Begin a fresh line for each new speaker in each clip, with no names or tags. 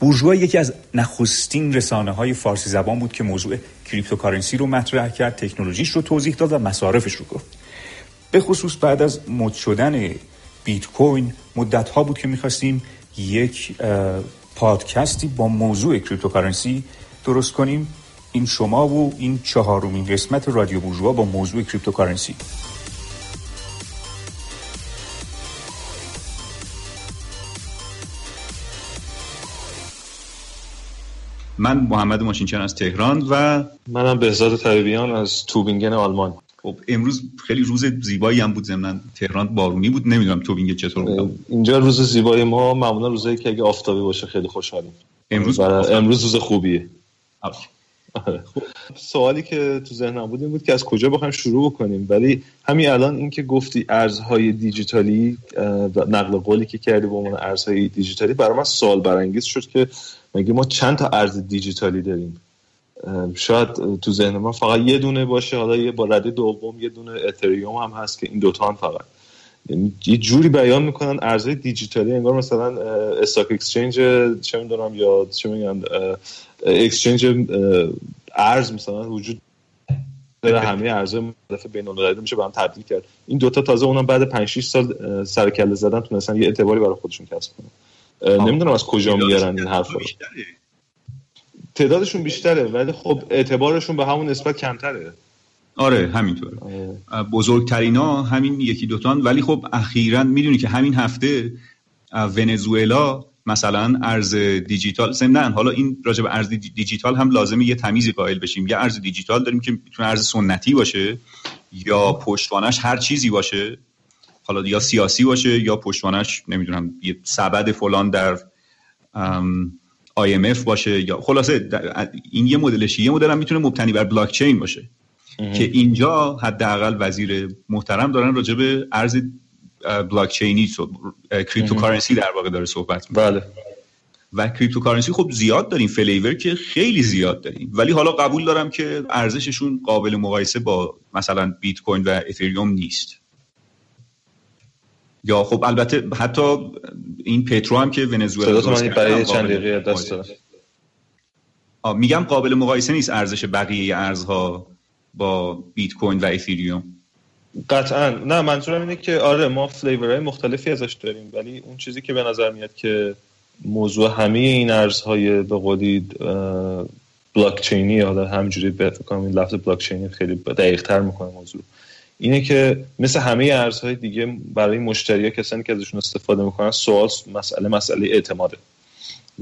بورژوا یکی از نخستین رسانه های فارسی زبان بود که موضوع cryptocurrency رو مطرح کرد تکنولوژیش رو توضیح داد و مصارفش رو گفت. به خصوص بعد از مد شدن بیت کوین مدت ها بود که می‌خواستیم یک پادکستی با موضوع cryptocurrency درست کنیم. این شما و این چهارمین قسمت رادیو بورژوا با موضوع cryptocurrency. من محمد ماشینچن از تهران و
منم بهزاد طبیبیان از توبینگن آلمان.
خب امروز خیلی روز زیبایی هم بود ضمن تهران بارونی بود نمی‌دونم توبینگ چطور بود.
اینجا روز زیبایی ما معمولا روزایی که اگه آفتابی باشه خیلی خوشحالیم.
امروز؟
امروز روز خوبیه. آره. خب سوالی که تو ذهنم بود این بود که از کجا بخوایم شروع بکنیم؟ ولی همین الان این که گفتی ارزهای دیجیتالی نقل قولی که کردی به عنوان ارزهای دیجیتالی برای من سوال برانگیز شد که مگه ما چند تا ارز دیجیتالی داریم؟ شاید تو ذهن ما فقط یه دونه باشه حالا یه با رده دوم یه دونه اتریوم هم هست که این دوتا هم فقط. یعنی یه جوری بیان می‌کنن ارزهای دیجیتالی انگار مثلا استاک اکسچنج چه می‌دونم یا چه میگن اکسچنج ارز مثلا وجود داره همه ارزهای مختلف بین المللی میشه به هم تبدیل کرد. این دوتا تازه اونم بعد 5 6 سال سر کله زدن تونستن یه اعتباری برای خودشون کسب کنن. نمی‌دونم از کجا میارن این حرفا تعدادشون بیشتره ولی خب اعتبارشون به همون نسبت کمتره.
آره همینطور بزرگترین ها همین یکی دوتان. ولی خب اخیرا می‌دونی که همین هفته ونزوئلا مثلا ارز دیجیتال ضمن حالا این راجع به ارز دیجیتال هم لازمه یه تمیزی قائل بشیم. یه ارز دیجیتال داریم که می‌تونه ارز سنتی باشه یا پشتوانش هر چیزی باشه. حالا یا سیاسی باشه یا پشتوانش نمی‌دونم یه سبد فلان در IMF باشه یا خلاصه این یه مدلشه یه مدل هم می‌تونه مبتنی بر بلاک چین باشه که اینجا حداقل وزیر محترم دارن راجع به ارز blockchain ی cryptocurrency در واقع داره صحبت
می‌کنه. بله.
و cryptocurrency خب زیاد داریم flavor که خیلی زیاد داریم. ولی حالا قبول دارم که ارزششون قابل مقایسه با مثلا بیت کوین و اتریوم نیست. یا خب البته حتی این پترو هم که ونزوئلا
برای چند دقیقه دست
میگم قابل مقایسه نیست ارزش بقیه ارزها با بیت کوین و اتریوم
قطعا. نه منظورم اینه که آره ما فلیورهای مختلفی ازش داریم ولی اون چیزی که به نظر میاد که موضوع همه این ارزهای به قولی بلاک چینی یا همینجوری به این لفظ بلاک چینی خیلی دقیق تر می‌کنه موضوع. اینه که مثل همه ارزهای دیگه برای مشتری کسانی که ازشون استفاده می‌کنن سوال مسئله مسئله اعتماده.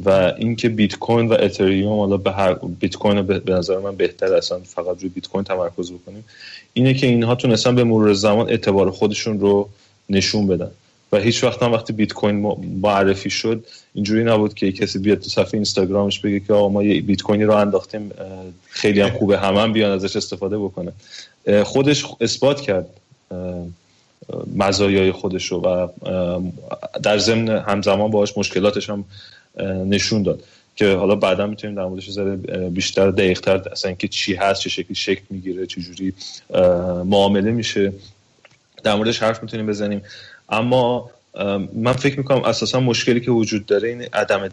و اینکه بیت کوین و اتریوم حالا به هر بیت کوین به نظر من بهتر اصلا فقط روی بیت کوین تمرکز بکنیم. اینه که اینها تونستن به مرور زمان اعتبار خودشون رو نشون بدن. و هیچ وقت هم وقتی بیت کوین معرفی شد اینجوری نبود که کسی بیاد تو صفحه اینستاگرامش بگه که آقا ما یه بیت کوینی رو انداختیم خیلی هم خوبه همه هم بیان ازش استفاده بکنه خودش اثبات کرد مزایای خودش رو و در ضمن همزمان باهاش مشکلاتش هم نشون داد که حالا بعدا می‌تونیم در موردش ذره بیشتر دقیقتر اصلا که چی هست چه شکلی شکل می‌گیره چه جوری معامله میشه. در موردش حرف می‌تونیم بزنیم. اما من فکر می‌کنم اساسا مشکلی که وجود داره این عدم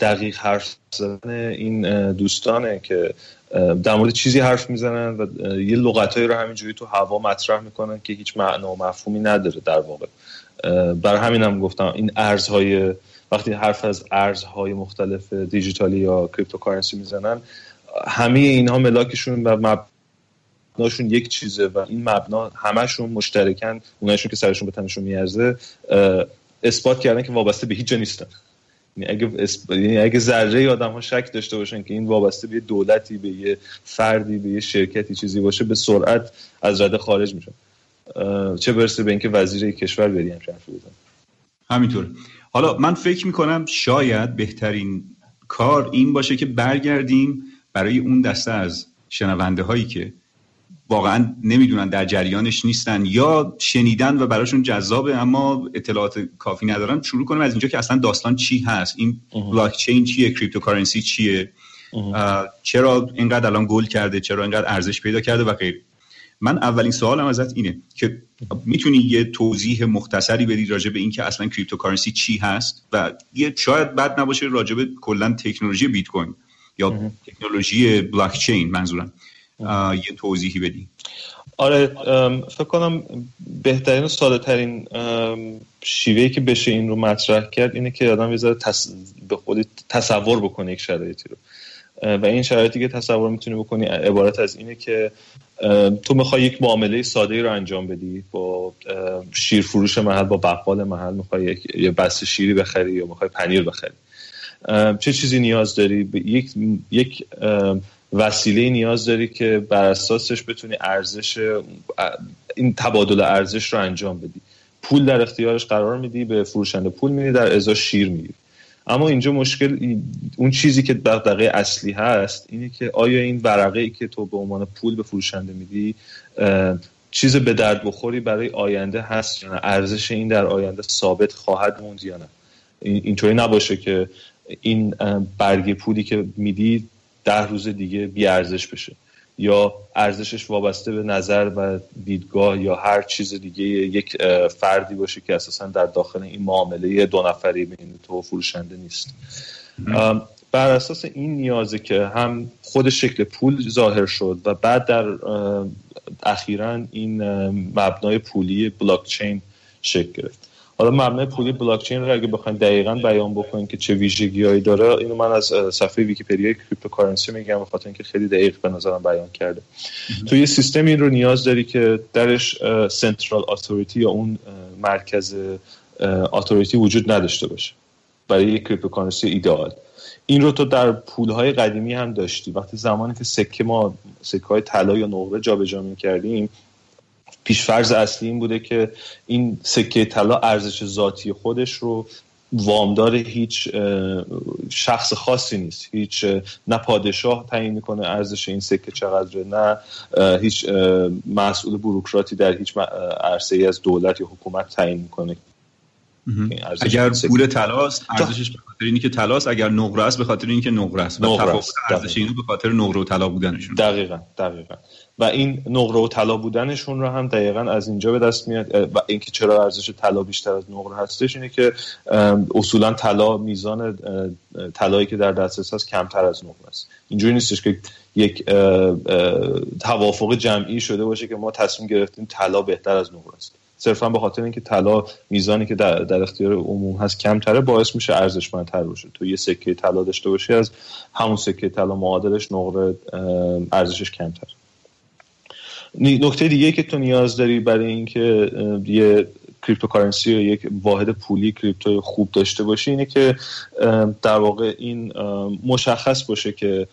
دقیق حرف زدن این دوستانه که در مورد چیزی حرف می‌زنن و یه لغتهایی رو همینجوری تو هوا مطرح می‌کنن که هیچ معنا و مفهومی نداره در واقع. برای همین هم گفتم این ارزهای وقتی حرف از ارزهای مختلف دیجیتالی یا کریپتوکارنسی می‌زنن همه اینها ملاکشون و مبناشون یک چیزه و این مبنا همشون مشترکن اونایشون که سرشون به تنشون میارزه اثبات کردن که وابسته به هیچ جا نیستن. اگه یعنی اگه یه ذره آدم ها شک داشته باشن که این وابسته به دولتی به یه فردی به یه شرکتی چیزی باشه به سرعت از رده خارج میشن. چه برسه به اینکه وزیر کشور بره همچین حرفی
همینطور. حالا من فکر می‌کنم شاید بهترین کار این باشه که برگردیم برای اون دسته از شنونده هایی که واقعا نمی‌دونن در جریانش نیستن یا شنیدن و براشون جذابه اما اطلاعات کافی ندارن. شروع کنیم از اینجا که اصلا داستان چی هست؟ این بلاک چین چیه؟ cryptocurrency چیه؟ چرا اینقدر الان گل کرده؟ چرا اینقدر ارزش پیدا کرده؟ و غیره من اولین سوالم ازت اینه که می‌تونی یه توضیح مختصری بدی راجع به اینکه اصلا cryptocurrency چی هست؟ و یه شاید بد نباشه راجع به کلا تکنولوژی بیت کوین یا تکنولوژی بلاک چین منظورم. یه توضیحی بدی
آره فکر کنم بهترین و ساده ترین شیوه‌ای که بشه این رو مطرح کرد اینه که آدم یه به خودی تصور بکنه یک شرایطی رو. و این شرایطی که تصور می‌تونی بکنی عبارت از اینه که تو می‌خوای یک معامله ساده رو انجام بدی با شیر فروش محل با بقال محل می‌خوای یه بسته شیری بخری یا می‌خوای پنیر بخری. چه چیزی نیاز داری؟ یک یک وسیله نیاز داری که بر اساسش بتونی ارزش این تبادل ارزش رو انجام بدی. پول در اختیارش قرار میدی به فروشنده پول میدی در ازا شیر می‌گیری. اما اینجا مشکل اون چیزی که دقیقه اصلی هست اینه که آیا این ورقه ای که تو به عنوان پول به فروشنده میدی چیز به درد بخوری برای آینده هست یا نه؟ ارزش این در آینده ثابت خواهد موند یا نه؟ اینطوری نباشه که این برگ پولی که میدی ده روز دیگه بی ارزش بشه. یا ارزشش وابسته به نظر و دیدگاه یا هر چیز دیگه یک فردی باشه که اساسا در داخل این معامله دو نفری بین تو فروشنده نیست. بر اساس این نیازه که هم خود شکل پول ظاهر شد و بعد در اخیرا این مبنای پولی بلاک چین شکل گرفت. حالا مبنای پولی بلاک چین رو اگه بخوایم دقیقا بیان بکنیم که چه ویژگیهایی داره اینو من از صفحه ویکی‌پدیا cryptocurrency میگم به خاطر اینکه خیلی دقیق به نظرم بیان کرده. تو یه سیستم این رو نیاز داری که درش central authority یا اون مرکز authority وجود نداشته باشه برای یک cryptocurrency ایدئال. این رو تو در پولهای قدیمی هم داشتی. وقتی زمانی که سکه ما سکه های طلا یا نقره جابجا کردیم پیش‌فرض اصلی این بوده که این سکه طلا ارزش ذاتی خودش رو وامدار هیچ شخص خاصی نیست. هیچ نه پادشاه تعیین می‌کنه ارزش این سکه چقدره نه هیچ مسئول بروکراتی در هیچ عرصه از دولت یا حکومت تعیین می‌کنه.
اگر پول طلاست ارزشش به خاطر اینی که طلاست اگر نقره است به خاطر اینکه نقره است. و تفاوت ارزش اینو به خاطر نقره و طلا بودنشون.
دقیقاً. دقیقاً. و این نقره و طلا بودنشون رو هم دقیقا از اینجا به دست میاد. و اینکه چرا ارزش طلا بیشتر از نقره هستش اینه که اصولا طلا میزان طلایی که در دسترس هست کمتر از نقره است. اینجوری نیستش که یک توافق جمعی شده باشه که ما تصمیم گرفتیم طلا بهتر از نقره است. صرفا به خاطر اینکه طلا میزانی که در, در اختیار عموم هست کمتره باعث میشه ارزشمندتر باشه. تو یه سکه طلا داشته باشی از همون سکه طلا معادلش نقره ارزشش کمتر نکته دیگه که تو نیاز داری برای اینکه یه cryptocurrency یا یک واحد پولی crypto خوب داشته باشی اینه که در واقع این مشخص باشه که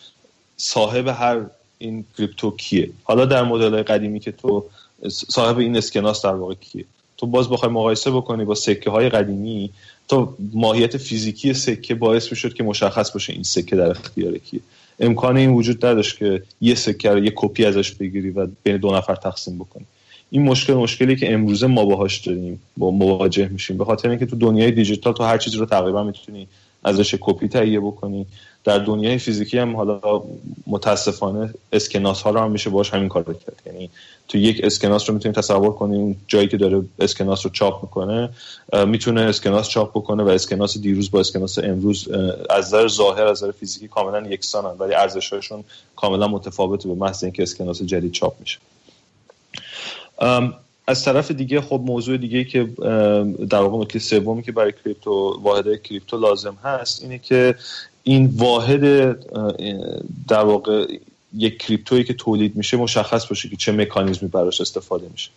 صاحب هر این crypto کیه. حالا در مدل قدیمی که تو صاحب این اسکناس در واقع کیه. تو باز بخوای مقایسه بکنی با سکه های قدیمی تو ماهیت فیزیکی سکه باعث می‌شد که مشخص باشه این سکه در اختیار کیه. امکان این وجود نداشت که یه سکه رو یه کپی ازش بگیری و بین دو نفر تقسیم بکنی. این مشکل مشکلی که امروزه ما باهاش داریم با مواجه میشیم. به خاطر اینکه تو دنیای دیجیتال تو هر چیزی رو تقریبا می‌تونی ازش کپی تهیه بکنی. در دنیای فیزیکی هم حالا متاسفانه اسکناس ها رو هم میشه باش همین کار کرد. یعنی تو یک اسکناس رو می‌تونیم تصور کنیم جایی که داره اسکناس رو چاپ می‌کنه می‌تونه اسکناس چاپ بکنه و اسکناس دیروز با اسکناس امروز از نظر ظاهر از نظر فیزیکی کاملا یکسانن ولی ارزشهاشون کاملا متفاوته به محض اینکه اسکناس جدید چاپ میشه. از طرف دیگه خب موضوع دیگه که در واقع نکته سومی که برای کریپتو واحد کریپتو لازم هست اینه که این واحد در واقع یک کریپتویی که تولید میشه مشخص باشه که چه مکانیزمی براش استفاده میشه.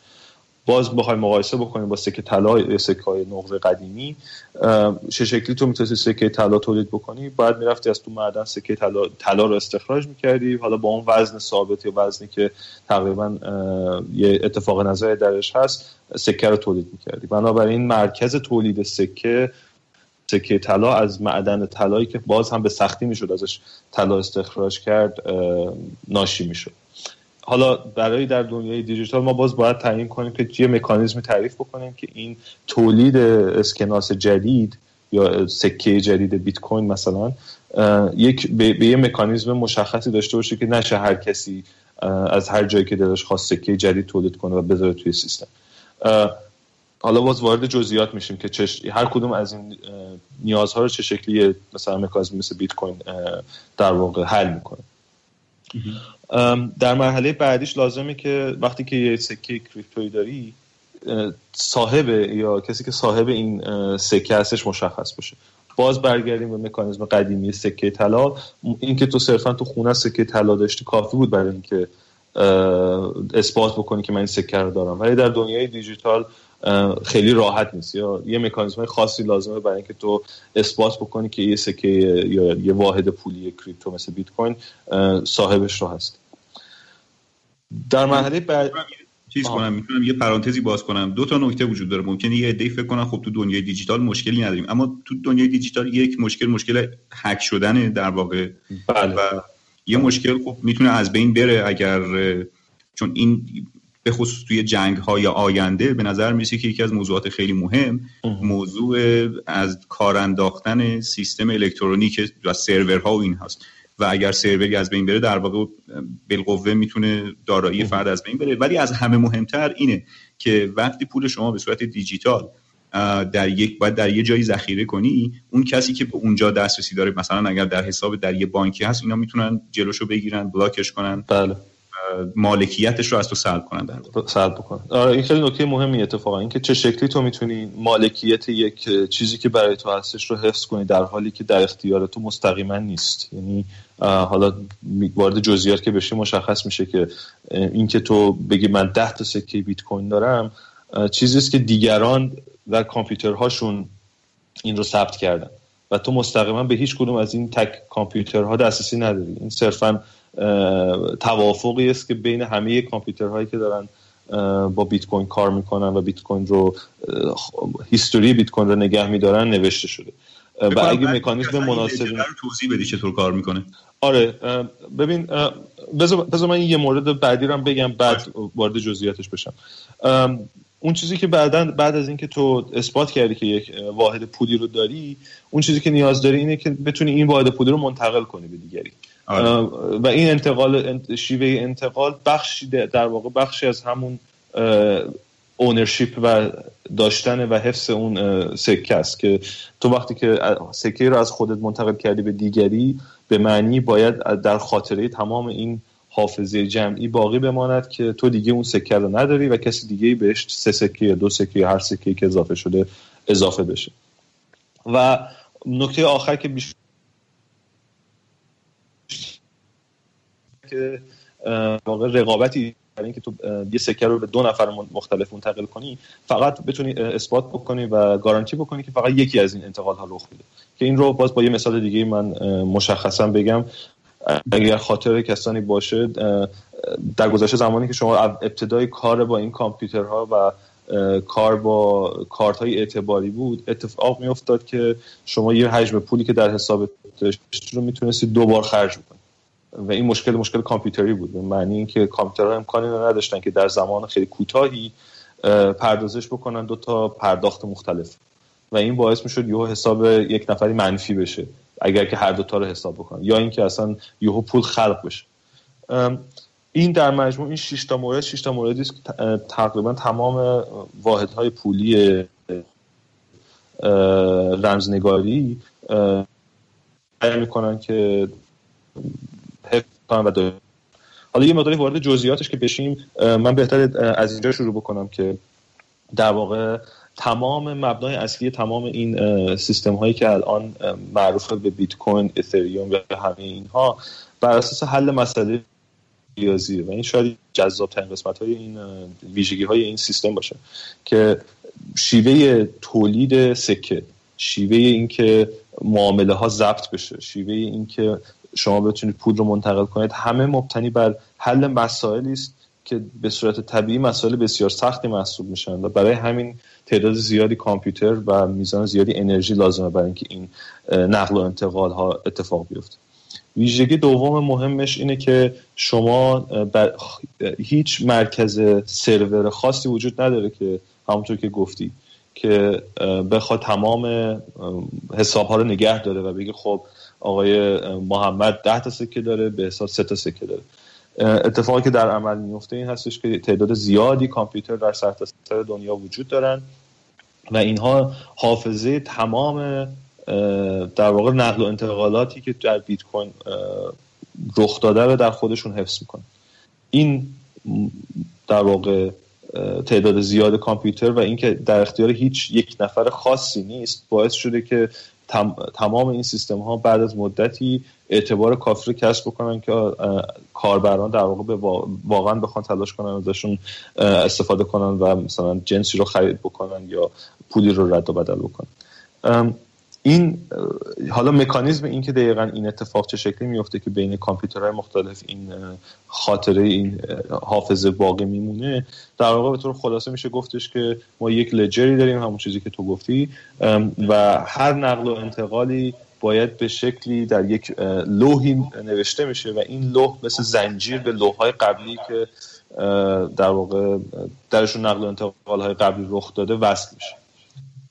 باز بخوای مقایسه بکنیم با سکه طلا یا سکه های نقره قدیمی. چه شکلی تو می‌تونستی سکه طلا تولید بکنی؟ بعد می‌رفتی از تو معدن سکه طلا طلا رو استخراج می‌کردی. حالا با اون وزن ثابت یا وزنی که تقریبا یه اتفاق نظر درش هست سکه رو تولید می‌کردی. بنابراین مرکز تولید سکه سکه طلا از معدن طلایی که باز هم به سختی می‌شد ازش طلا استخراج کرد ناشی می‌شد. حالا برای در دنیای دیجیتال ما باز باید تعیین کنیم که یه مکانیزمی تعریف بکنیم که این تولید اسکناس جدید یا سکه جدید بیت کوین مثلا یک به, یه مکانیزم مشخصی داشته باشه که نشه هر کسی از هر جایی که دلش خواست سکه جدید تولید کنه و بذاره توی سیستم. حالا باز وارد جزئیات میشیم که چش... هر کدوم از این نیازها رو چه شکلی مثلا مکانیزم مثل بیت کوین در واقع حل می‌کنه. در مرحله بعدیش لازمه که وقتی که یه سکه کریپتویی داری صاحب یا کسی که صاحب این سکه هستش مشخص باشه باز برگردیم به مکانیزم قدیمی سکه طلا. اینکه تو صرفا تو خونه سکه طلا داشتی کافی بود برای اینکه اثبات بکنی که من این سکه رو دارم. ولی در دنیای دیجیتال خیلی راحت نیست. یا یه مکانیزم خاصی لازمه برای اینکه تو اثبات بکنی که یه سکه یا یه واحد پولی کریپتو مثل بیت کوین صاحبش رو هست. در مرحله بعد
چیز کنم می‌تونم یه پرانتزی باز کنم. دو تا نکته وجود داره. ممکنه یه عده‌ای فکر کنن خب تو دنیای دیجیتال مشکلی نداریم. اما تو دنیای دیجیتال یک مشکل مشکل هک شدن در واقع.
بله.
و یه مشکل خب می‌تونه از بین بره اگر چون این به خصوص توی جنگ های آینده به نظر می‌رسه که یکی از موضوعات خیلی مهم موضوع از کار انداختن سیستم الکترونیک و سرورها و این هست و اگر سروری از بین بره در واقع بالقوه می‌تونه دارایی فرد از بین بره. ولی از همه مهمتر اینه که وقتی پول شما به صورت دیجیتال در یک باید در یه جایی ذخیره کنی اون کسی که به اونجا دسترسی داره مثلا اگر در حساب در یه بانکی هست اینا می‌تونن جلوشو بگیرن بلاکش کنن.
بله.
مالکیتش رو از تو سلب کنن در
سلب بکنن. آره این خیلی نکته مهمی اتفاقا اینکه چه شکلی تو می‌تونی مالکیت یک چیزی که برای تو هستش رو حفظ کنی در حالی که در اختیار تو مستقیما نیست. یعنی حالا وارد جزئیات که بشه مشخص میشه که اینکه تو بگی من 10 تا سکه بیت کوین دارم چیزی است که دیگران در کامپیوترهاشون این رو ثبت کردن. و تو مستقیما به هیچ کدوم از این تک کامپیوترها دسترسی نداری. این صرفا توافقی است که بین همه کامپیوترهایی که دارن با بیت کوین کار می‌کنن و بیت کوین رو هیستوری بیت کوین رو نگه میدارن نوشته شده.
و اگه مکانیزم مناسبی رو توضیح بدی چطور کار می‌کنه؟
آره ببین بذار من یه مورد بعدی رو بگم بعد وارد جزئیاتش بشم. اون چیزی که بعدا بعد از اینکه تو اثبات کردی که یک واحد پولی رو داری اون چیزی که نیاز داری اینه که بتونی این واحد پولی رو منتقل کنی به دیگری آره. و این انتقال شیوه انتقال بخشی در واقع بخشی از همون اونرشیپ و داشتن و حفظ اون سکه است که تو وقتی که سکه رو از خودت منتقل کردی به دیگری به معنی باید در خاطره تمام این حافظه جمعی باقی بماند که تو دیگه اون سکه رو نداری و کسی دیگه بهش سه سکه یا دو سکه یا هر سکه که اضافه شده اضافه بشه. و نکته آخر که بیش که واقع رقابتی برای اینکه تو یه سکه رو به دو نفر مختلف منتقل کنی فقط بتونی اثبات بکنی و گارانتی بکنی که فقط یکی از این انتقال ها رخ میده. که این رو باز با یه مثال دیگه من مشخصا بگم. اگر خاطر کسانی باشه در گذشته زمانی که شما ابتدای کار با این کامپیوترها و کار با کارت های اعتباری بود اتفاق می افتاد که شما یه حجم پولی که در حساب رو می‌تونستید دو بار خرج بکنید. و این مشکل مشکل کامپیوتری بود. به معنی اینکه کامپیوترها امکانی رو نداشتن که در زمان خیلی کوتاهی پردازش بکنن دو تا پرداخت مختلف. و این باعث می‌شد یهو حساب یک نفری منفی بشه. اگر که هر دو تا رو حساب بکنن. یا اینکه اصلا یهو پول خلق بشه. این در مجموع این 6 تا مورد 6 تا موردی است که تقریبا تمام واحدهای پولی رمزنگاری می‌کنن که و حالا یه مقداری وارد جزئیاتش که بشیم من بهتر از اینجا شروع بکنم که در واقع تمام مبنای اصلی تمام این سیستم هایی که الان معروف به بیت کوین اتریوم و همه اینها بر اساس حل مسئله ریاضی و این شاید جذاب ترین قسمت های این ویژگی های این سیستم باشه که شیوه تولید سکه شیوه اینکه معامله ها ضبط بشه شیوه اینکه شما بتونید پول رو منتقل کنید همه مبتنی بر حل مسائلی است که به صورت طبیعی مسائل بسیار سختی محسوب میشن و برای همین تعداد زیادی کامپیوتر و میزان زیادی انرژی لازمه برای اینکه این نقل و انتقال ها اتفاق بیفته. ویژگی دوم مهمش اینه که شما بر هیچ مرکز سرور خاصی وجود نداره که همونطور که گفتی که بخواد تمام حساب ها رو نگه داره و بگه خب آقای محمد ده تا سکه داره به حساب سه تا سکه داره. اتفاقی که در عمل میفته این هستش که تعداد زیادی کامپیوتر در سرتاسر دنیا وجود دارن و اینها حافظه تمام در واقع نقل و انتقالاتی که در بیت کوین رخ داده رو در خودشون حفظ می‌کنن. این در واقع تعداد زیاد کامپیوتر و اینکه در اختیار هیچ یک نفر خاصی نیست باعث شده که تمام این سیستم ها بعد از مدتی اعتبار کافی رو کسب بکنن که کاربران در واقع واقعا بخوان تلاش کنن ازشون استفاده کنن و مثلا جنسی رو خرید بکنن یا پولی رو رد و بدل بکنن. این حالا مکانیزم این که دقیقا این اتفاق چه شکلی میفته که بین کامپیوترهای مختلف این خاطره این حافظه باقی میمونه در واقع به طور خلاصه میشه گفتش که ما یک لجری داریم همون چیزی که تو گفتی و هر نقل و انتقالی باید به شکلی در یک لوحی نوشته میشه و این لوح مثل زنجیر به لوحهای قبلی که در واقع درشون نقل و انتقال های قبلی رخ داده وصل میشه.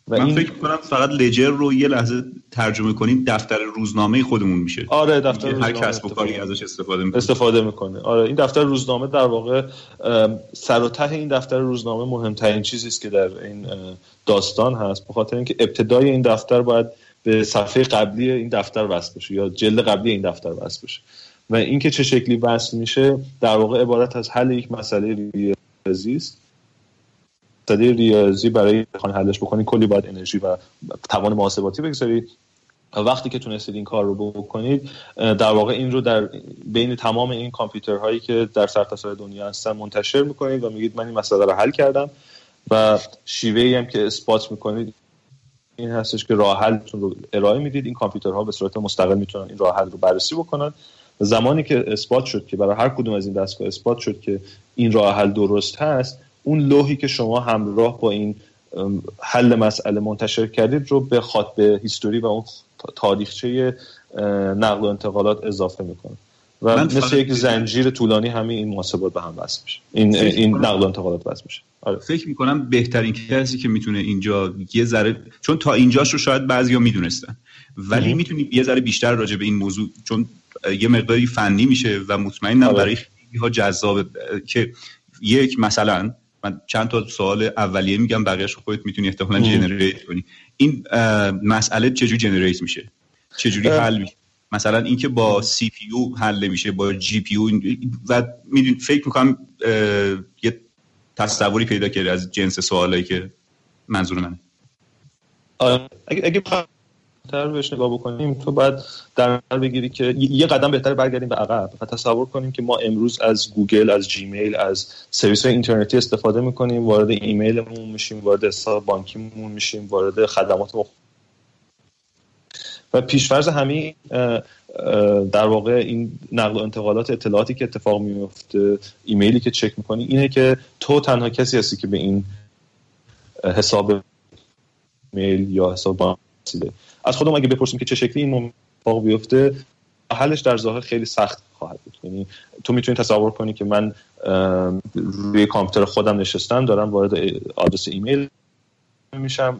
و من این... فکر کنم فقط لجر رو یه لحظه ترجمه کنیم دفتر روزنامه خودمون میشه.
آره دفتر روزنامه
هر کسب و کاری ازش استفاده
می‌کنه. استفاده می‌کنه. آره این دفتر روزنامه در واقع سر و ته این دفتر روزنامه مهمترین چیزی است که در این داستان هست. به خاطر اینکه ابتدای این دفتر باید به صفحه قبلی این دفتر وصل بشه یا جلد قبلی این دفتر وصل بشه. و اینکه چه شکلی وصل میشه در واقع عبارت از حل یک مسئله ریاضی است. مسئله ریاضی برای بخوان حلش بکنید کلی باید انرژی و توان محاسباتی بگذارید وقتی که تونستید این کار رو بکنید در واقع این رو در بین تمام این کامپیوترهایی که در سرتاسر دنیا هستن منتشر می‌کنید و میگید من این مسئله رو حل کردم و شیوه هم که اثبات می‌کنید این هستش که راه حلتون رو ارائه می‌دید. این کامپیوترها به صورت مستقل می‌تونن این راه حل رو بررسی بکنن. زمانی که اثبات شد که برای هر کدوم از این دستگاه اثبات شد که این راه حل درست هست اون لوحی که شما همراه با این حل مسئله منتشر کردید رو به خاط به هیستوری و اون تاریخچه نقل و انتقالات اضافه می‌کنه. و مثل یک زنجیر طولانی همین این محاسبات به هم وصل میشه. این این نقل و انتقالات وصل میشه.
آره. فکر می‌کنم بهترین کسی که می‌تونه اینجا یه ذره چون تا اینجاش رو شاید بعضیا می‌دونستن. ولی می‌تونی یه ذره بیشتر راجع به این موضوع چون یه مقداری فنی میشه و مطمئنم آره. برای خیلی ها جذاب که یک مثلا من چند تا سوال اولیه میگم بقیه‌اش خودت می‌تونی احتمالاً جنریت کنی. این مسئله چجوری generate میشه؟ چجوری حل میشه؟ مثلا اینکه با CPU حل میشه با GPU و فکر می‌کنم یه تصوری پیدا کرده از جنس سوالایی که منظور منه
اگه, اگه دقیق‌تر بهش نگاه بکنیم تو باید در نظر بگیری که یه قدم بهتر برگردیم به عقب و تصور کنیم که ما امروز از گوگل از جیمیل از سرویس های اینترنتی استفاده می‌کنیم وارد ایمیلمون میشیم وارد حساب بانکیمون میشیم وارد خدمات. و پیشفرض همین در واقع این نقل و انتقالات اطلاعاتی که اتفاق میفته ایمیلی که چک می‌کنی اینه که تو تنها کسی هستی که به این حساب میل یا حساب بانک از خودم اگه بپرسیم که چه شکلی این اتفاق بیفته حلش در ظاهر خیلی سخت خواهد بود. یعنی تو می‌تونی تصور کنی که من روی کامپیوتر خودم نشستم دارم وارد آدرس ایمیل میشم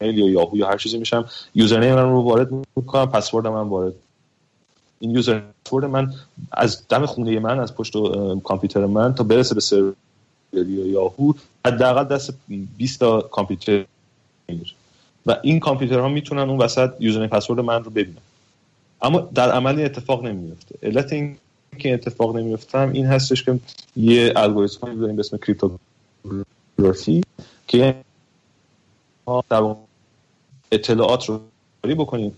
ایمیل یا یاهو یا هر چیزی میشم. یوزرنیم من رو وارد می‌کنم پسورد من وارد. این یوزر پسورد من از دم خونه من از پشت کامپیوتر من تا برسه به سرور یا یاهو حداقل دست 20 تا کامپیوتر می‌گیره. و این کامپیوترها می‌تونن اون وسط یوزرنیم پسورد من رو ببینن. اما در عمل اتفاق نمیفته علت این که اتفاق نمیفته هم این هستش که یه الگوریتم داریم به اسم کریپتوگرافی که در اطلاعات رو بکنیم.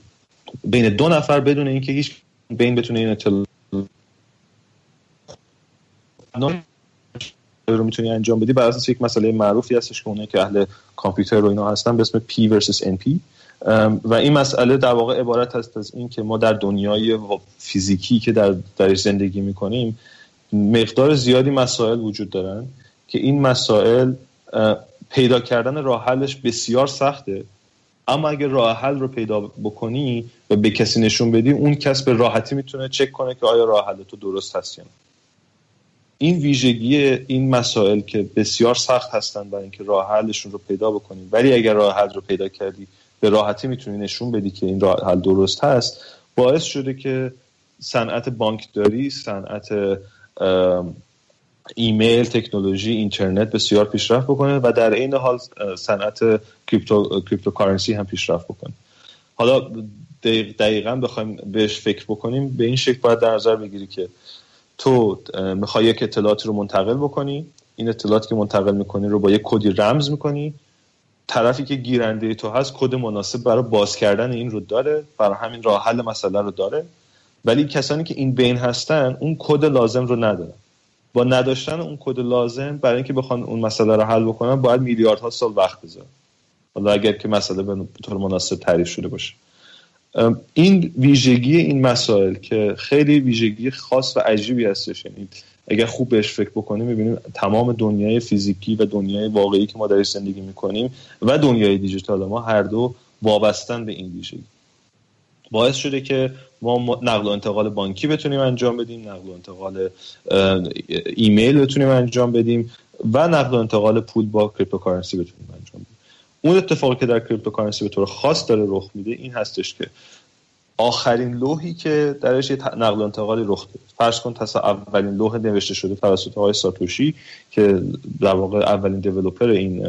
بین دو نفر بدون اینکه هیچ بین بتونه این اطلاعات رو می‌تونی انجام بدی. بر اساس یک مسئله معروفی هستش که اونایی که اهل کامپیوتر رو اینا هستن به اسم P versus NP و این مسئله در واقع عبارت هست از این که ما در دنیای فیزیکی که در درش زندگی می‌کنیم مقدار زیادی مسائل وجود دارن که این مسائل پیدا کردن راه حلش بسیار سخته. اما اگر راه حل رو پیدا بکنی و به کسی نشون بدی اون کس به راحتی می‌تونه چک کنه که آیا راه حل تو درست هست یا نه. این ویژگی این مسائل که بسیار سخت هستن برای اینکه راه حلشون رو پیدا بکنیم ولی اگر راه حل رو پیدا کردی به راحتی می‌تونی نشون بدی که این راه حل درست هست باعث شده که صنعت بانکداری صنعت ایمیل تکنولوژی اینترنت بسیار پیشرفت بکنه و در این حال صنعت crypto cryptocurrency هم پیشرفت بکنه. حالا دقیقا بخوایم بهش فکر بکنیم به این شکل باید در نظر بگیری که تو می‌خوای یک اطلاعاتی رو منتقل بکنی این اطلاعاتی که منتقل می‌کنی رو با یک کدی رمز می‌کنی. طرفی که گیرنده تو هست کد مناسب برای باز کردن این رو داره برای همین راه حل مسئله رو داره. ولی کسانی که این بین هستن اون کد لازم رو ندارن. با نداشتن اون کد لازم برای اینکه بخوان اون مسئله رو حل بکنن باید میلیاردها سال وقت بذارن. حالا اگر که مسئله به طور مناسب تعریف شده باشه. این ویژگی این مسائل که خیلی ویژگی خاص و عجیبی هستش. یعنی اگر خوب بهش فکر بکنیم می‌بینیم تمام دنیای فیزیکی و دنیای واقعی که ما درش زندگی می‌کنیم و دنیای دیجیتال ما هر دو وابستن به این ویژگی. باعث شده که ما نقل و انتقال بانکی بتونیم انجام بدیم نقل و انتقال ایمیل بتونیم انجام بدیم و نقل و انتقال پول با cryptocurrency بتونیم انجام بدیم. اون اتفاقی که در cryptocurrency به طور خاص داره رخ میده این هستش که آخرین لوحی که درش یه نقل و انتقالی رخ داده. فرض کن تصا اولین لوح نوشته شده توسط آقای ساتوشی که در واقع اولین دیولپر این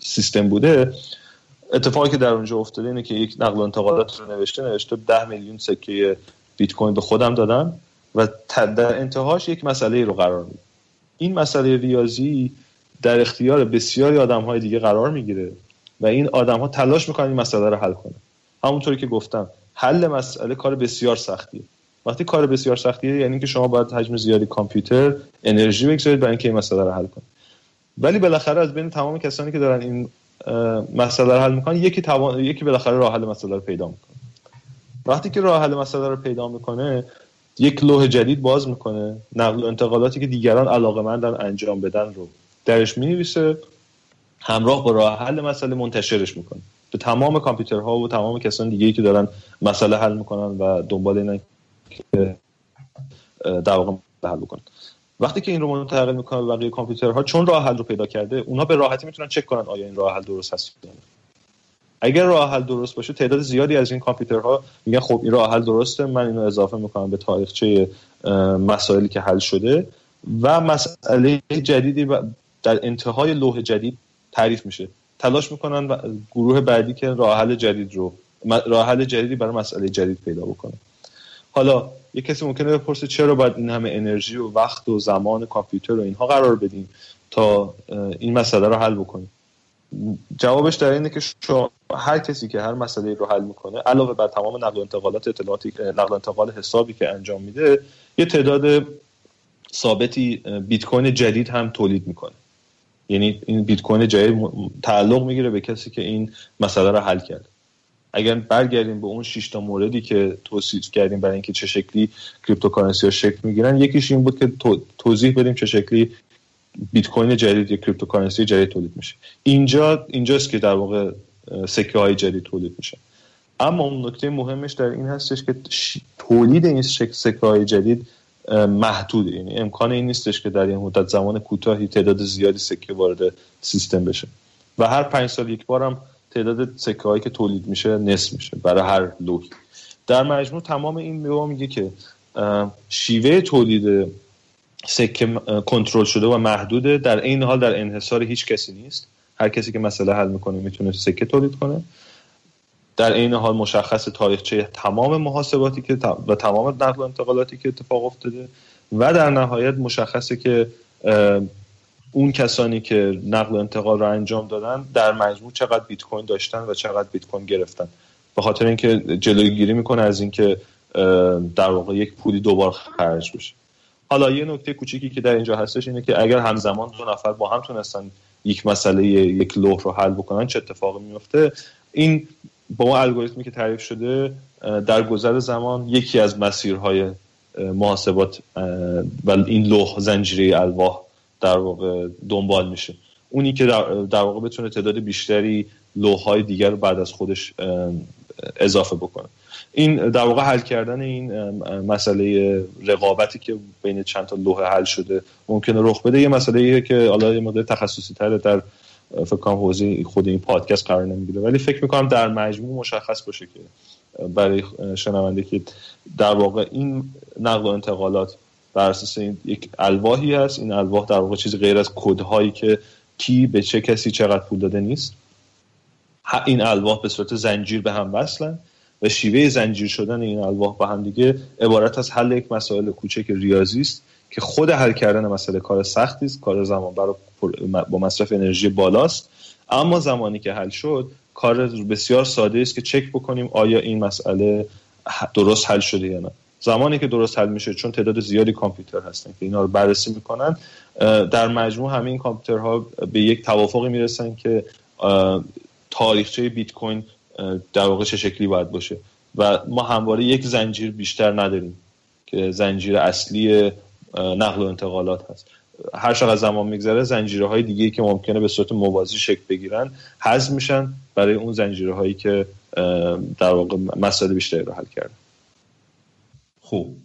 سیستم بوده. اتفاقی که در اونجا افتاده اینه که یک نقل و انتقالات رو نوشته نوشته ده میلیون سکه بیت کوین به خودم دادم و در انتهاش یک مسئله رو قرار میده این مسئله ریاضی در اختیار بسیاری آدم های دیگه قرار می‌گیره و این آدم ها تلاش می‌کنن این مسئله رو حل کنن. همونطوری که گفتم حل مسئله کار بسیار سختیه. وقتی کار بسیار سختیه یعنی که شما باید حجم زیادی کامپیوتر انرژی بگذارید برای اینکه این مسئله رو حل کنید. ولی بالاخره از بین تمام کسانی که دارن این مسئله رو حل می‌کنن یکی توان یکی بالاخره راه حل مسئله رو پیدا می‌کنه. وقتی که راه حل مسئله رو پیدا می‌کنه یک لوح جدید باز می‌کنه. نقل و انتقالاتی که دیگران علاقه مندن انجام بدن رو درش می‌نویسه. همراه با راه حل مسئله منتشرش می‌کنه. به تمام کامپیوترها و تمام کسان دیگه که دارن مسئله حل می‌کنن و دنبال اینن که در واقع حل بکنن. وقتی که این رو منتقل می‌کنه به بقیه کامپیوترها چون راه حل رو پیدا کرده اونها به راحتی می‌تونن چک کنن آیا این راه حل درست هست اگر راه حل درست باشه تعداد زیادی از این کامپیوترها میگن خب این راه حل درسته من اینو اضافه می‌کنم به تاریخچه مسائلی که حل شده و مسئله جدیدی در انتهای لوح جدید تعریف میشه. تلاش می‌کنن و گروه بعدی که راه حل جدید رو راه حل جدیدی برای مسئله جدید پیدا بکنه. حالا یه کسی ممکنه بپرسه چرا باید این همه انرژی و وقت و زمان کامپیوتر و اینها قرار بدیم تا این مسئله رو حل بکنیم. جوابش در اینه که شما هر کسی که هر مسئله رو حل می‌کنه علاوه بر تمام نقل و انتقالات اطلاعاتی نقل انتقال حسابی که انجام میده یه تعداد ثابتی بیت کوین جدید هم تولید می‌کنه. یعنی این بیت کوین جدید تعلق می‌گیره به کسی که این مسئله رو حل کرد اگر برگردیم به اون 6 تا موردی که توصیف کردیم برای اینکه چه شکلی cryptocurrency ها شکل می‌گیرن یکیش این بود که توضیح بدیم چه شکلی بیت کوین جدید یا cryptocurrency جدید تولید میشه. اینجا اینجاست که در واقع سکه های جدید تولید میشه. اما اون نکته مهمش در این هستش که تولید این سکه های جدید محدوده. یعنی امکان این نیستش که در این مدت زمان کوتاهی تعداد زیادی سکه وارد سیستم بشه. و هر پنج سال یک بار هم تعداد سکه هایی که تولید میشه نصف میشه برای هر لوحی در مجموع تمام این میوه میگه که شیوه تولید سکه کنترل شده و محدوده. در این حال در انحصار هیچ کسی نیست. هر کسی که مسئله حل می‌کنه می‌تونه سکه تولید کنه. در این حال مشخص تاریخچه تمام محاسباتی که و تمام نقل و انتقالاتی که اتفاق افتاده و در نهایت مشخصه که اون کسانی که نقل و انتقال رو انجام دادن در مجموع چقدر بیت کوین داشتن و چقدر بیت کوین گرفتن. به خاطر اینکه جلوگیری می‌کنه از اینکه در واقع یک پولی دوبار خرج بشه. حالا یه نکته کوچیکی که در اینجا هستش اینه که اگر همزمان دو نفر با هم تونستن یک مسئله یک لوح رو حل بکنن چه اتفاقی میفته این با اون الگوریتمی که تعریف شده در گذر زمان یکی از مسیرهای محاسبات و این لوح زنجیره الواح در واقع دنبال میشه. اونی که در واقع بتونه تعداد بیشتری لوحهای دیگر رو بعد از خودش اضافه بکنه. این در واقع حل کردن این مسئله رقابتی که بین چند تا لوح حل شده ممکنه رخ بده. یه مسئله که حالا یه مقدار تخصصی تره در فکر حوزه خود این پادکست قرار نمی‌گیره. ولی فکر می‌کنم در مجموع مشخص باشه که برای شنونده که در واقع این نقل و انتقالات بر اساس این یک الواحی هست این الواح در واقع چیزی غیر از کدهایی که کی به چه کسی چقدر پول داده نیست. این الواح به صورت زنجیر به هم وصلن و شیوه زنجیر شدن این الواح با هم دیگه عبارت از حل یک مسائل کوچک ریاضی است که خود حل کردن مسئله کار سختی است. کار زمان برای با مصرف انرژی بالاست. اما زمانی که حل شد کار بسیار ساده است که چک بکنیم آیا این مسئله درست حل شده یا نه. زمانی که درست حل میشه چون تعداد زیادی کامپیوتر هستن که اینا رو بررسی می‌کنن در مجموع همین کامپیوترها به یک توافقی می‌رسن که تاریخچه بیت کوین در واقع چه شکلی باید باشه. و ما همواره یک زنجیر بیشتر نداریم که زنجیر اصلی نقل و انتقالات هست. هر چقدر زمان میگذره زنجیره های دیگه که ممکنه به صورت موازی شکل بگیرن حذف میشن برای اون زنجیره هایی که در واقع مسائل بیشتری رو حل کردن.
خب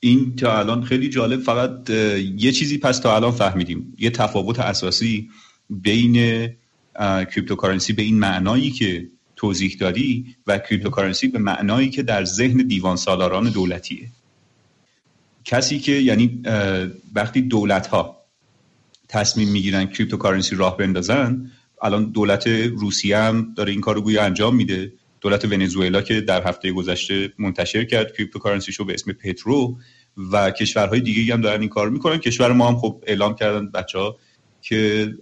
این تا الان خیلی جالب فقط یه چیزی پس تا الان فهمیدیم. یه تفاوت اساسی بین cryptocurrency به این معنایی که توضیح دادی و cryptocurrency به معنایی که در ذهن دیوان سالاران دولتیه. کسی که یعنی وقتی دولت ها تصمیم می‌گیرن cryptocurrency راه بندازن الان دولت روسیه هم داره این کارو گویا انجام میده. دولت ونزوئلا که در هفته گذشته منتشر کرد cryptocurrency شو به اسم پترو و کشورهای دیگه هم دارن این کار می‌کنن. کشور ما هم خب اعلام کردن بچه ها که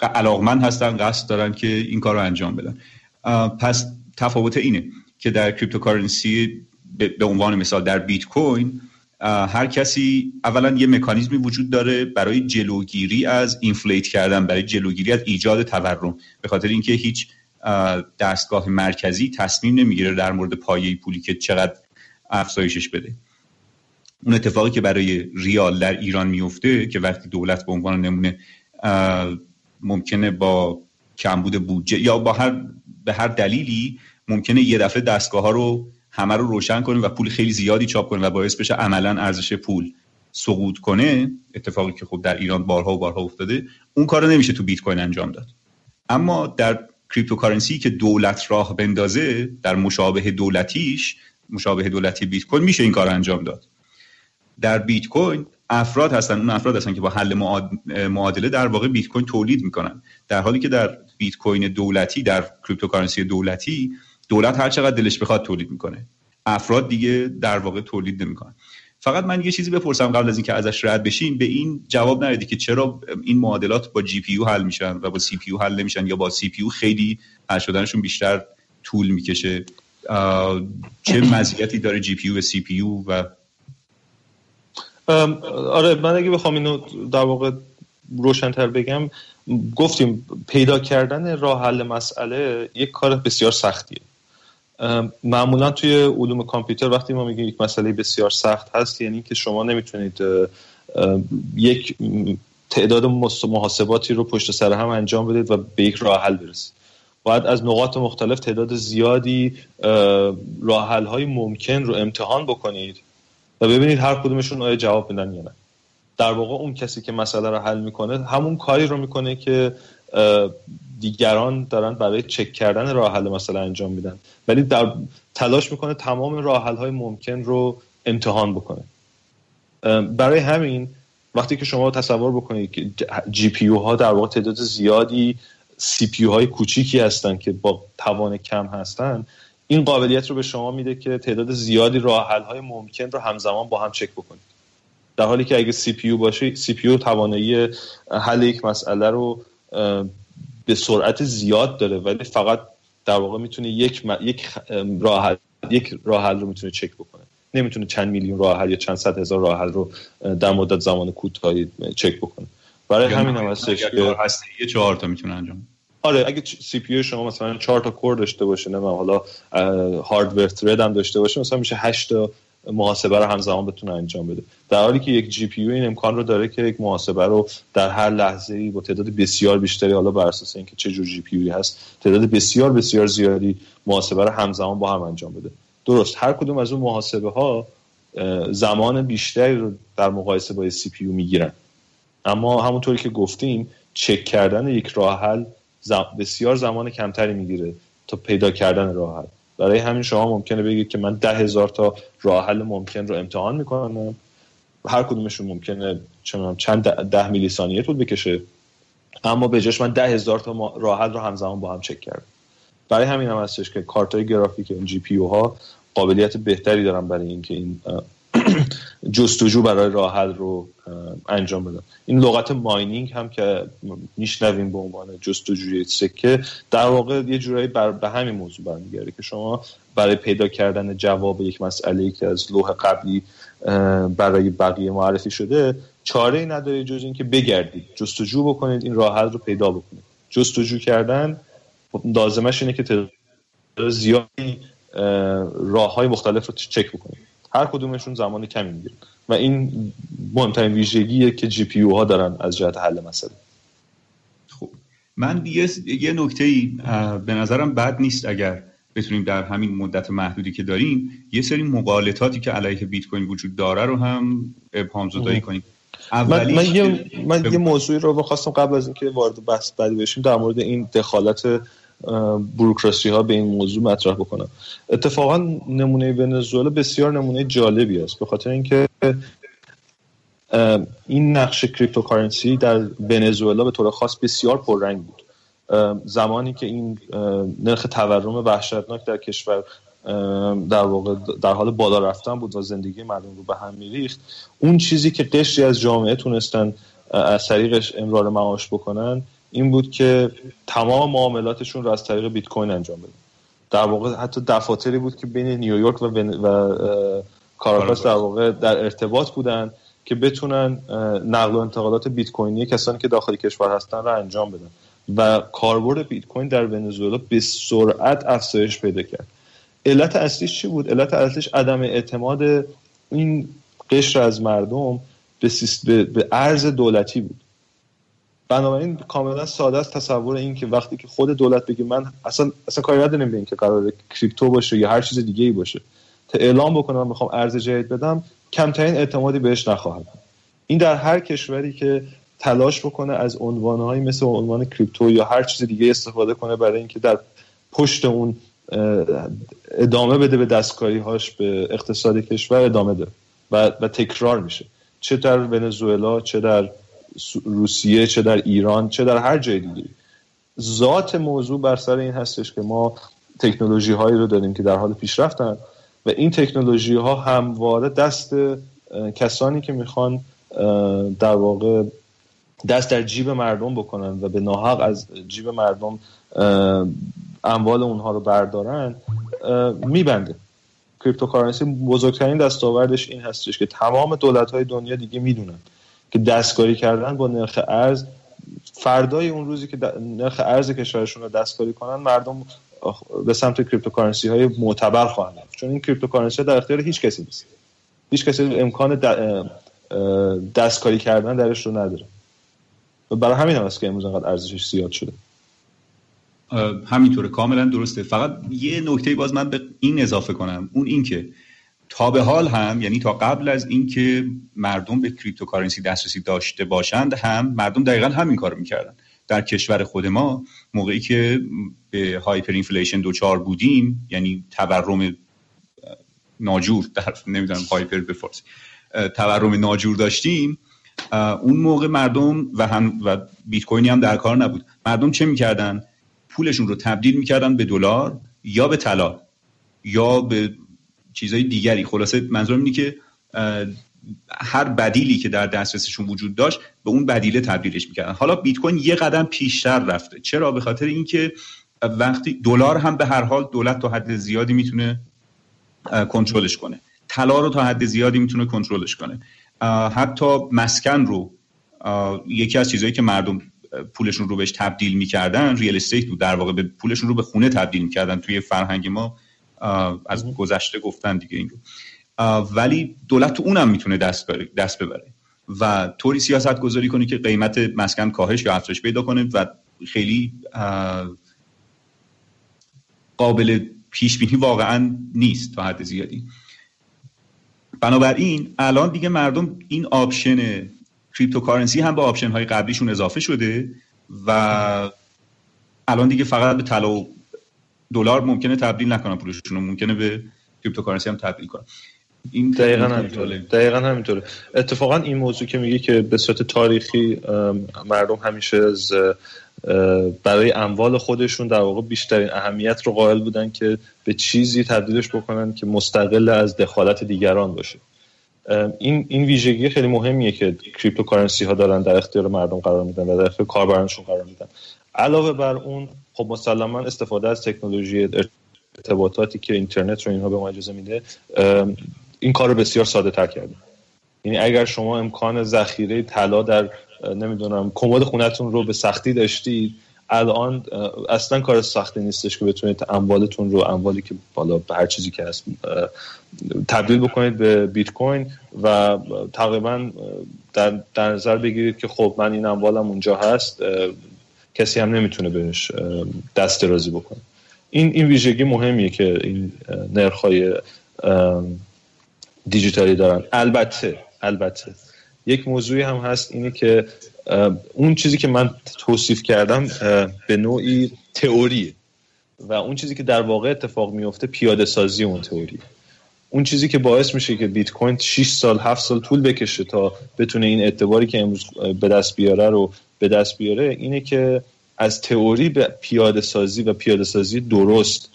علاقمند هستن قصد دارن که این کار رو انجام بدن. پس تفاوت اینه که در cryptocurrency به عنوان مثال در بیت کوین هر کسی اولا یه مکانیزمی وجود داره برای جلوگیری از inflate کردن برای جلوگیری از ایجاد تورم. به خاطر اینکه هیچ دستگاه مرکزی تصمیم نمی‌گیره در مورد پایه پولی که چقدر افزایشش بده. اون اتفاقی که برای ریال در ایران میفته که وقتی دولت به عنوان نمونه ممکنه با کمبود بودجه یا با هر به هر دلیلی ممکنه یه دفعه دستگاه ها رو همه رو روشن کنه و پول خیلی زیادی چاپ کنه و باعث بشه عملا ارزش پول سقوط کنه. اتفاقی که خب در ایران بارها و بارها افتاده اون کار نمیشه تو بیت کوین انجام داد. اما در cryptocurrency که دولت راه بندازه در مشابه دولتیش مشابه دولتی بیت کوین میشه این کار انجام داد. در بیت کوین افراد هستن اون افراد هستن که با حل معادله در واقع بیت کوین تولید می‌کنن. در حالی که در بیت کوین دولتی در cryptocurrency دولتی دولت هر چقدر دلش بخواد تولید می‌کنه. افراد دیگه در واقع تولید نمی‌کنن. فقط من یه چیزی بپرسم قبل از اینکه ازش رد بشیم. به این جواب ندادی که چرا این معادلات با GPU حل میشن و با CPU حل نمیشن یا با CPU خیلی حل شدنشون بیشتر طول می‌کشه؟ چه مزیتی داره جی پی و سی پی و
آره من اگه بخوام اینو در واقع روشنتر بگم گفتیم پیدا کردن راه حل مسئله یک کار بسیار سختیه. معمولا توی علوم کامپیوتر وقتی ما میگیم یک مسئله بسیار سخت هست یعنی که شما نمی‌تونید یک تعداد محاسباتی رو پشت سر هم انجام بدید و به یک راه حل برسید. باید از نقاط مختلف تعداد زیادی راه حل های ممکن رو امتحان بکنید و ببینید هر کدومشون آیا جواب میدن یا نه. در واقع اون کسی که مسئله رو حل می‌کنه همون کاری رو می‌کنه که دیگران دارن برای چک کردن راه حل مسئله انجام میدن. ولی در تلاش می‌کنه تمام راه های ممکن رو امتحان بکنه. برای همین وقتی که شما تصور بکنید که GPU ها در واقع تعداد زیادی CPU های کوچیکی هستن که با توان کم هستن این قابلیت رو به شما میده که تعداد زیادی راه حل های ممکن رو همزمان با هم چک بکنید. در حالی که اگه CPU باشه CPU توانایی حل یک مسئله رو به سرعت زیاد داره ولی فقط در واقع می‌تونه یک یک راه یک راه حل رو می‌تونه چک بکنه. نمی‌تونه چند میلیون راه حل یا چند صد هزار راه حل رو در مدت زمان کوتاهی چک بکنه. برای همین هم هستش
که یه چهار تا می‌تونه انجام
آره اگه CPU شما مثلا 4 تا core داشته باشه نه حالا hardware thread هم داشته باشه مثلا میشه 8 تا محاسبه رو همزمان بتونه انجام بده. در حالی که یک GPU این امکان رو داره که یک محاسبه رو در هر لحظه ای با تعداد بسیار بیشتری حالا بر اساس اینکه چه جور GPU هست تعداد بسیار بسیار زیادی محاسبه رو همزمان با هم انجام بده. درست هر کدوم از اون محاسبه ها زمان بیشتری رو در مقایسه با سی پی می‌گیرن. اما همونطوری که گفتیم چک کردن یک راه حل بسیار زمان کمتری می‌گیره تا پیدا کردن راه حل. برای همین شما ممکنه بگید که من ده هزار تا راه حل ممکن رو امتحان می‌کنم. هر کدومشون ممکنه چند ده میلی ثانیه طول بکشه. اما به جاش من ده هزار تا راه حل رو همزمان با هم چک کردم. برای همین هم هستش که کارت های گرافیک این جی پی ها قابلیت بهتری دارن برای اینکه این جستجو برای راه حل رو انجام بدن. این لغت ماینینگ هم که میشنویم به عنوان جستجوی سکه در واقع یه جورایی بر به همین موضوع برمیگرده که شما برای پیدا کردن جواب یک مسئله که از لوح قبلی برای بقیه معرفی شده چاره ای نداره جز اینکه بگردید جستجو بکنید این راه حل رو پیدا بکنید. جستجو کردن لازمش اینه که تعداد زیادی راه های مختلف رو چک بکنید. هر کدومشون زمان کمی می‌گیره. و این مهمترین ویژگیه که جی پی ها دارن از جهت حل مسئله.
خب. من یه, یه نکته ای به نظرم بد نیست اگر بتونیم در همین مدت محدودی که داریم یه سری مقالطاتی که علیه بیت کوین وجود داره رو هم ابهام زدایی کنیم.
من, من, یه, من یه موضوعی رو بخواستم قبل از اینکه وارد بحث بعدی بشیم در مورد این دخالت بروکراسی ها به این موضوع مطرح بکنم. اتفاقا نمونه ونزوئلا بسیار نمونه جالبی است. به خاطر اینکه این نقش cryptocurrency در ونزوئلا به طور خاص بسیار پررنگ بود. زمانی که این نرخ تورم وحشتناک در کشور در واقع در حال بالا رفتن بود و زندگی مردم رو به هم میریخت. اون چیزی که قشری از جامعه تونستن از طریقش امرار معاش بکنن این بود که تمام معاملاتشون رو از طریق بیت کوین انجام بدن. در واقع حتی دفاتری بود که بین نیویورک و, و کاراکاس در واقع در ارتباط بودن که بتونن نقل و انتقالات بیت کوینی کسانی که داخل کشور هستن رو انجام بدن. و کاربرد بیت کوین در ونزوئلا به سرعت افزایش پیدا کرد. علت اصلیش چی بود؟ علت اصلیش عدم اعتماد این قشر از مردم به, به ارز دولتی بود. بنابراین کاملا ساده است تصور این که وقتی که خود دولت بگه من اصلا اصلا کاری نداریم به این که قرار کریپتو باشه یا هر چیز دیگه ای باشه. تا اعلام بکنم می‌خوام ارز جدید بدم کمترین اعتمادی بهش نخواهد این در هر کشوری که تلاش بکنه از عنوانهایی مثل عنوان کریپتو یا هر چیز دیگه استفاده کنه برای اینکه در پشت اون ادامه بده به دستکاری هاش به اقتصاد کشور ادامه ده و, و تکرار میشه. چه در ونزوئلا چه در روسیه چه در ایران چه در هر جای دیگه. ذات موضوع بر سر این هستش که ما تکنولوژی هایی رو داریم که در حال پیشرفتن و این تکنولوژی ها همواره دست کسانی که می‌خوان در واقع دست در جیب مردم بکنن و به ناحق از جیب مردم اموال اونها رو بردارن میبنده. cryptocurrency بزرگترین دستاوردش این هستش که تمام دولت های دنیا دیگه می‌دونن. که دستکاری کردن با نرخ ارز فردای اون روزی که نرخ ارز کشورشون رو دستکاری کنن مردم به سمت cryptocurrency های معتبر خواهند رفت. چون این cryptocurrency در اختیار هیچ کسی نیست. هیچ کسی امکان دستکاری کردن درش رو نداره. و برای همین هم است که امروز انقدر ارزشش زیاد شده.
همینطوره. کاملا درسته. فقط یه نکته باز من به این اضافه کنم. اون این که تا به حال هم یعنی تا قبل از اینکه مردم به cryptocurrency دسترسی داشته باشند هم مردم دقیقا همین کار می‌کردن. در کشور خود ما موقعی که به hyperinflation دوچار بودیم یعنی تورم ناجور در نمی‌دونم hyper به فارسی تورم ناجور داشتیم اون موقع مردم و هم و بیت کوینی هم در کار نبود. مردم چه می‌کردن؟ پولشون رو تبدیل می‌کردن به دلار یا به طلا یا به چیزهای دیگری. خلاصه منظورم اینه که هر بدیلی که در دسترسشون وجود داشت به اون بدیله تبدیلش می‌کردن. حالا بیت کوین یه قدم پیشتر رفته. چرا؟ به خاطر اینکه وقتی دلار هم به هر حال دولت تا حد زیادی می‌تونه کنترلش کنه. طلا رو تا حد زیادی می‌تونه کنترلش کنه. حتی مسکن رو یکی از چیزهایی که مردم پولشون رو بهش تبدیل می‌کردن ریال استیت بود. در واقع به پولشون رو به خونه تبدیل می‌کردن توی فرهنگ ما. از گذشته گفتن دیگه این رو ولی دولت تو اونم می‌تونه دست, دست ببره و طوری سیاست گذاری کنه که قیمت مسکن کاهش یا افزایش پیدا کنه و خیلی قابل پیش بینی واقعا نیست تا حد زیادی. بنابراین الان دیگه مردم این option cryptocurrency هم به option های قبلیشون اضافه شده و الان دیگه فقط به طلا دلار ممکنه تبدیل نکنن پولشون رو ممکنه به cryptocurrency هم تبدیل کنن
این دقیقا همینطوره. دقیقا همینطوره. اتفاقا این موضوع که میگه که به صورت تاریخی مردم همیشه از برای اموال خودشون در واقع بیشترین اهمیت رو قائل بودن که به چیزی تبدیلش بکنن که مستقل از دخالت دیگران باشه. این این ویژگی خیلی مهمیه که cryptocurrency ها دارن در اختیار مردم قرار میدن و در اختیار کاربرانشون قرار میدن. علاوه بر اون خب مسلما استفاده از تکنولوژی ارتباطاتی که اینترنت رو اینها به ما اجازه میده این کار رو بسیار ساده تر کرده یعنی اگر شما امکان ذخیره طلا در نمی‌دونم کمد خونتون رو به سختی داشتید الان اصلا کار سختی نیستش که بتونید اموالتون رو اموالی که بالا به هر چیزی که هست تبدیل بکنید به بیت کوین و تقریبا در, در نظر بگیرید که خب من این اموالم اونجا هست کسی هم نمی‌تونه بهش دست درازی بکنه. این این ویژگی مهمیه که این نرخ‌های دیجیتالی دارن. البته البته یک موضوعی هم هست اینه که اون چیزی که من توصیف کردم به نوعی تئوریه و اون چیزی که در واقع اتفاق میفته پیاده سازی اون تئوری اون چیزی که باعث میشه که بیت کوین 6 سال 7 سال طول بکشه تا بتونه این اعتباری که امروز به دست بیاره رو به دست بیاره اینه که از تئوری به پیاده سازی و پیاده سازی درست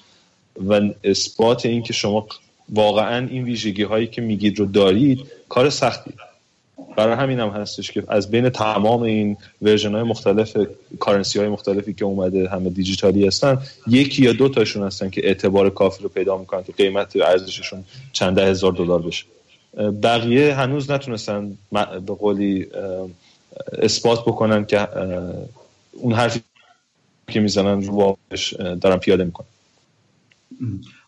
و اثبات این که شما واقعا این ویژگی هایی که میگید رو دارید کار سختی. برای همین هم هستش که از بین تمام این version های مختلف currency های مختلفی که اومده همه دیجیتالی هستن یکی یا دو تاشون هستن که اعتبار کافی رو پیدا می‌کنن که قیمت ارزششون چند هزار دلار بشه. بقیه هنوز نتونستن به قولی اثبات بکنن که اون حرفی که می‌زنن رو واقعش دارن پیاده می‌کنن.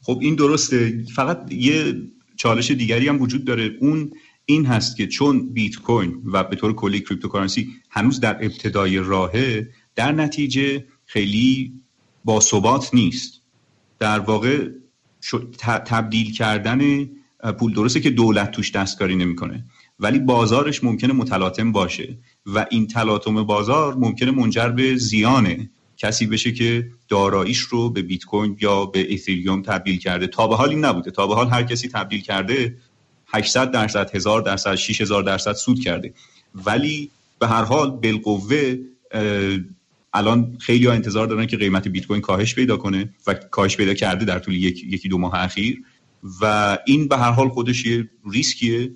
خب این درسته. فقط یه چالش دیگری هم وجود داره. اون این هست که چون بیت کوین و به طور کلی cryptocurrency هنوز در ابتدای راهه در نتیجه خیلی باثبات نیست. در واقع تبدیل کردن پول درسته که دولت توش دستکاری نمی‌کنه ولی بازارش ممکنه متلاطم باشه. و این تلاطم بازار ممکنه منجر به زیان کسی بشه که داراییش رو به بیت کوین یا به اتریوم تبدیل کرده. تا به حال این نبوده. تا به حال هر کسی تبدیل کرده 800 درصد 1000 درصد 6000 درصد سود کرده. ولی به هر حال بالقوه الان خیلی ها انتظار دارن که قیمت بیت کوین کاهش پیدا کنه و کاهش پیدا کرده در طول یک، یکی دو ماه اخیر. و این به هر حال خودش یه ریسکیه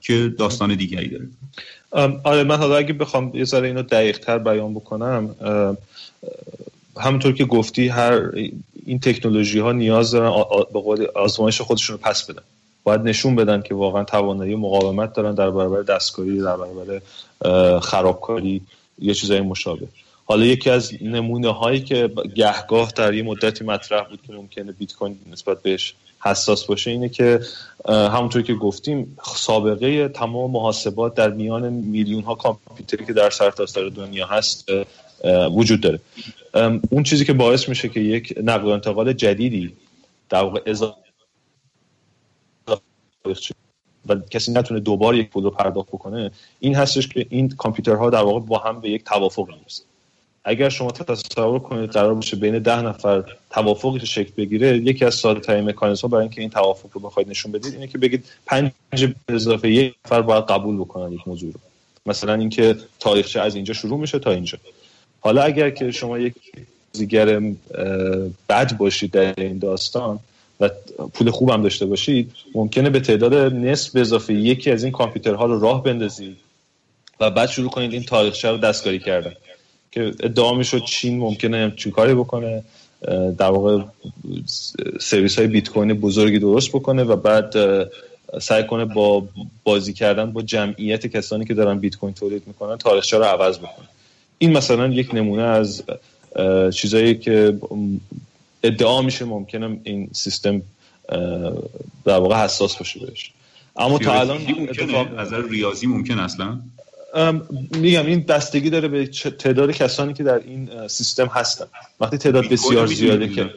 که داستان دیگری داره.
آره من حالا اگه بخوام یه ذره اینو دقیق تر بیان بکنم همونطور که گفتی هر این تکنولوژی ها نیاز دارن به قول آزمایش خودشون رو پس بدن. باید نشون بدن که واقعا توانایی مقاومت دارن در برابر دستکاری در برابر خرابکاری یه چیزای مشابه. حالا یکی از نمونه هایی که گهگاه در یه مدتی مطرح بود که ممکنه بیت کوین نسبت بهش حساس باشه اینه که همونطور که گفتیم سابقه تمام محاسبات در میان میلیون ها کامپیوتری که در سرتاسر سر دنیا هست وجود داره. اون چیزی که باعث میشه که یک نقل و انتقال جدیدی در واقع و کسی نتونه دوبار یک پول رو پرداخت بکنه این هستش که این کامپیوترها در واقع با هم به یک توافق می‌رسن. اگر شما تصور کنید قرار باشه بین ده نفر توافقی شکل بگیره یکی از ساده ترین مکانیزم برای اینکه این توافق رو بخواید نشون بدید اینه که بگید پنج اضافه یک نفر باید قبول بکنن یک موضوع رو. مثلا اینکه تاریخچه از اینجا شروع میشه تا اینجا. حالا اگر که شما یک بازیگر بد باشید در این داستان و پول خوبم داشته باشید ممکنه به تعداد نصف اضافه یکی از این کامپیوترها رو راه بندازید و بعد شروع کنید این تاریخچه رو دستکاری کردن. که ادعا می‌شد چین ممکنه چی کاری بکنه در واقع سرویس های بیت کوین بزرگی درست بکنه و بعد سعی کنه با بازی کردن با جمعیت کسانی که دارن بیت کوین تولید می‌کنن تاریخچه رو عوض بکنه. این مثلا یک نمونه از چیزایی که ادعا میشه ممکنه این سیستم در واقع حساس باشه بهش.
اما تا الان از ریاضی ممکن اصلا؟
میگم این بستگی داره به تعداد کسانی که در این سیستم هستن. وقتی تعداد بسیار زیاده که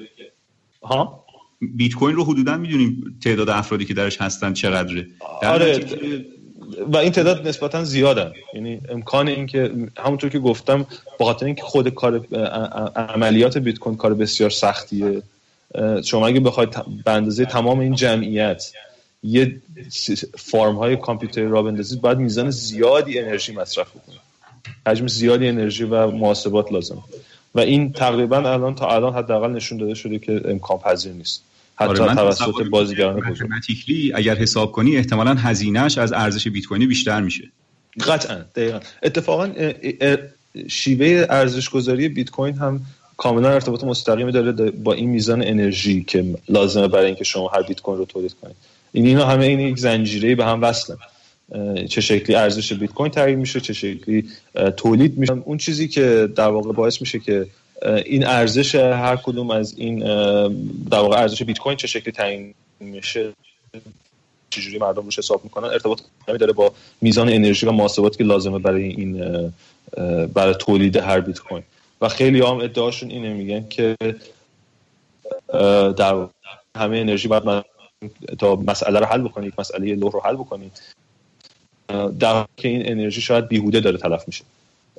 ها؟ بیت کوین رو حدودا می‌دونیم تعداد افرادی که درش هستن چقدره.
آره و این تعداد نسبتا زیادن. یعنی امکان اینکه همونطور که گفتم با خاطر اینکه خود کار عملیات بیت کوین کار بسیار سختیه شما اگه بخواید به اندازه تمام این جمعیت یه فرم های کامپیوتری را بندازید باید میزان زیادی انرژی مصرف بکنید. حجم زیادی انرژی و محاسبات لازم. و این تقریبا الان تا الان حداقل نشون داده شده که امکان پذیر نیست. حتی آره توسط بازیگران بزرگ.
اگر حساب کنی احتمالا هزینهش از ارزش بیت کوینی بیشتر میشه.
قطعا دقیقا. اتفاقا شیوه ارزش گذاری بیت کوین هم کاملا ارتباط مستقیمی داره با این میزان انرژی که لازمه برای اینکه شما هر بیت کوین رو تولید کنید. این اینا همه این یک زنجیره به هم وصلن چه شکلی ارزش بیت کوین تعیین میشه چه شکلی تولید میشه. اون چیزی که در واقع باعث میشه که این ارزش هر کدوم از این در واقع ارزش بیت کوین چه شکلی تعیین میشه چجوری مردم روش حساب می‌کنن ارتباط داره با میزان انرژی و محاسباتی که لازمه برای این برای تولید هر بیت کوین. و خیلی هم ادعاشون اینه میگن که در همه انرژی باید تا مسئله رو حل بکنید مسئله لوح رو حل بکنید. در که این انرژی شاید بیهوده داره تلف میشه.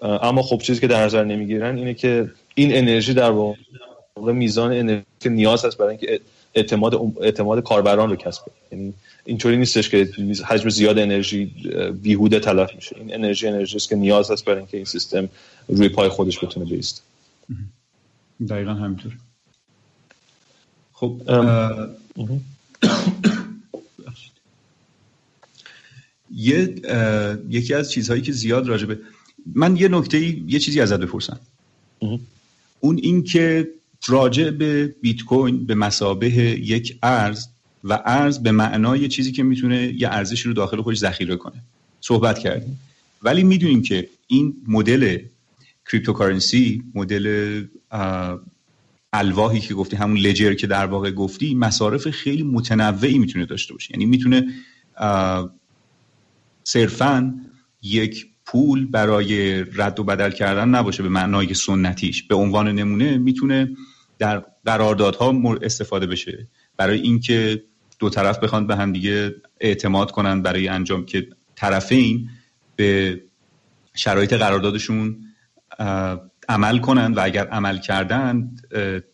اما خب چیزی که در نظر نمی‌گیرن اینه که این انرژی در واقع میزان انرژی که نیاز هست برای اینکه اعتماد اعتماد کاربران رو کسب یعنی اینطوری نیستش که حجم زیاد انرژی بیهوده تلف میشه. این انرژی انرژی است که نیاز هست برای اینکه این سیستم روی پای خودش بتونه بیست.
دقیقا همینطور. خب یه یکی از چیزهایی که زیاد راجبه من یه نکته یه چیزی ازت بپرسم. اون این که راجع به بیت کوین به مسابه یک ارز و ارز به معنای چیزی که می‌تونه یه ارزشی رو داخل خودش ذخیره کنه. صحبت کردیم. ولی می‌دونیم که این مدل کریپتوکارنسی مدل الواحی که گفتی همون لجر که در واقع گفتی مصارف خیلی متنوعی می‌تونه داشته باشه. یعنی می‌تونه صرفا یک پول برای رد و بدل کردن نباشه به معنای سنتیش. به عنوان نمونه می‌تونه در قراردادها استفاده بشه. برای اینکه دو طرف بخوان به هم دیگه اعتماد کنن برای انجام که طرفین به شرایط قراردادشون عمل کنن و اگر عمل کردن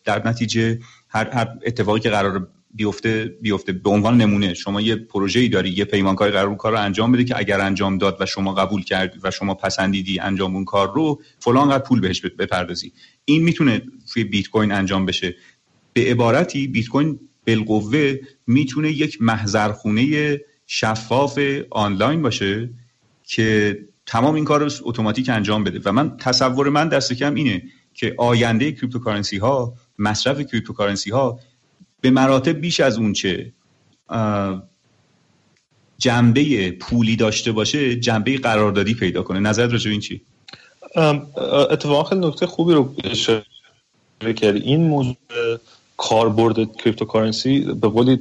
در نتیجه هر, هر اتفاقی که قرار بیفته بیفته. به عنوان نمونه شما یه پروژه‌ای داری یه پیمانکاری قرار کار رو انجام بده که اگر انجام داد و شما قبول کردی و شما پسندیدی انجام اون کار رو فلان قدر پول بهش بپردازی. این می‌تونه توی بیت کوین انجام بشه. به عبارتی بیت کوین بالقوه می‌تونه یک محضرخونه شفاف آنلاین باشه که تمام این کار رو اتوماتیک انجام بده. و من تصور من دست کم اینه که آینده cryptocurrency ها مصرف cryptocurrency ها به مراتب بیش از اونچه جنبه پولی داشته باشه جنبه قراردادی پیدا کنه. نظرت راجع این چی؟
اتفاقا خیلی نکته خوبی رو اشاره کردی. این موضوع کاربرد cryptocurrency به قولی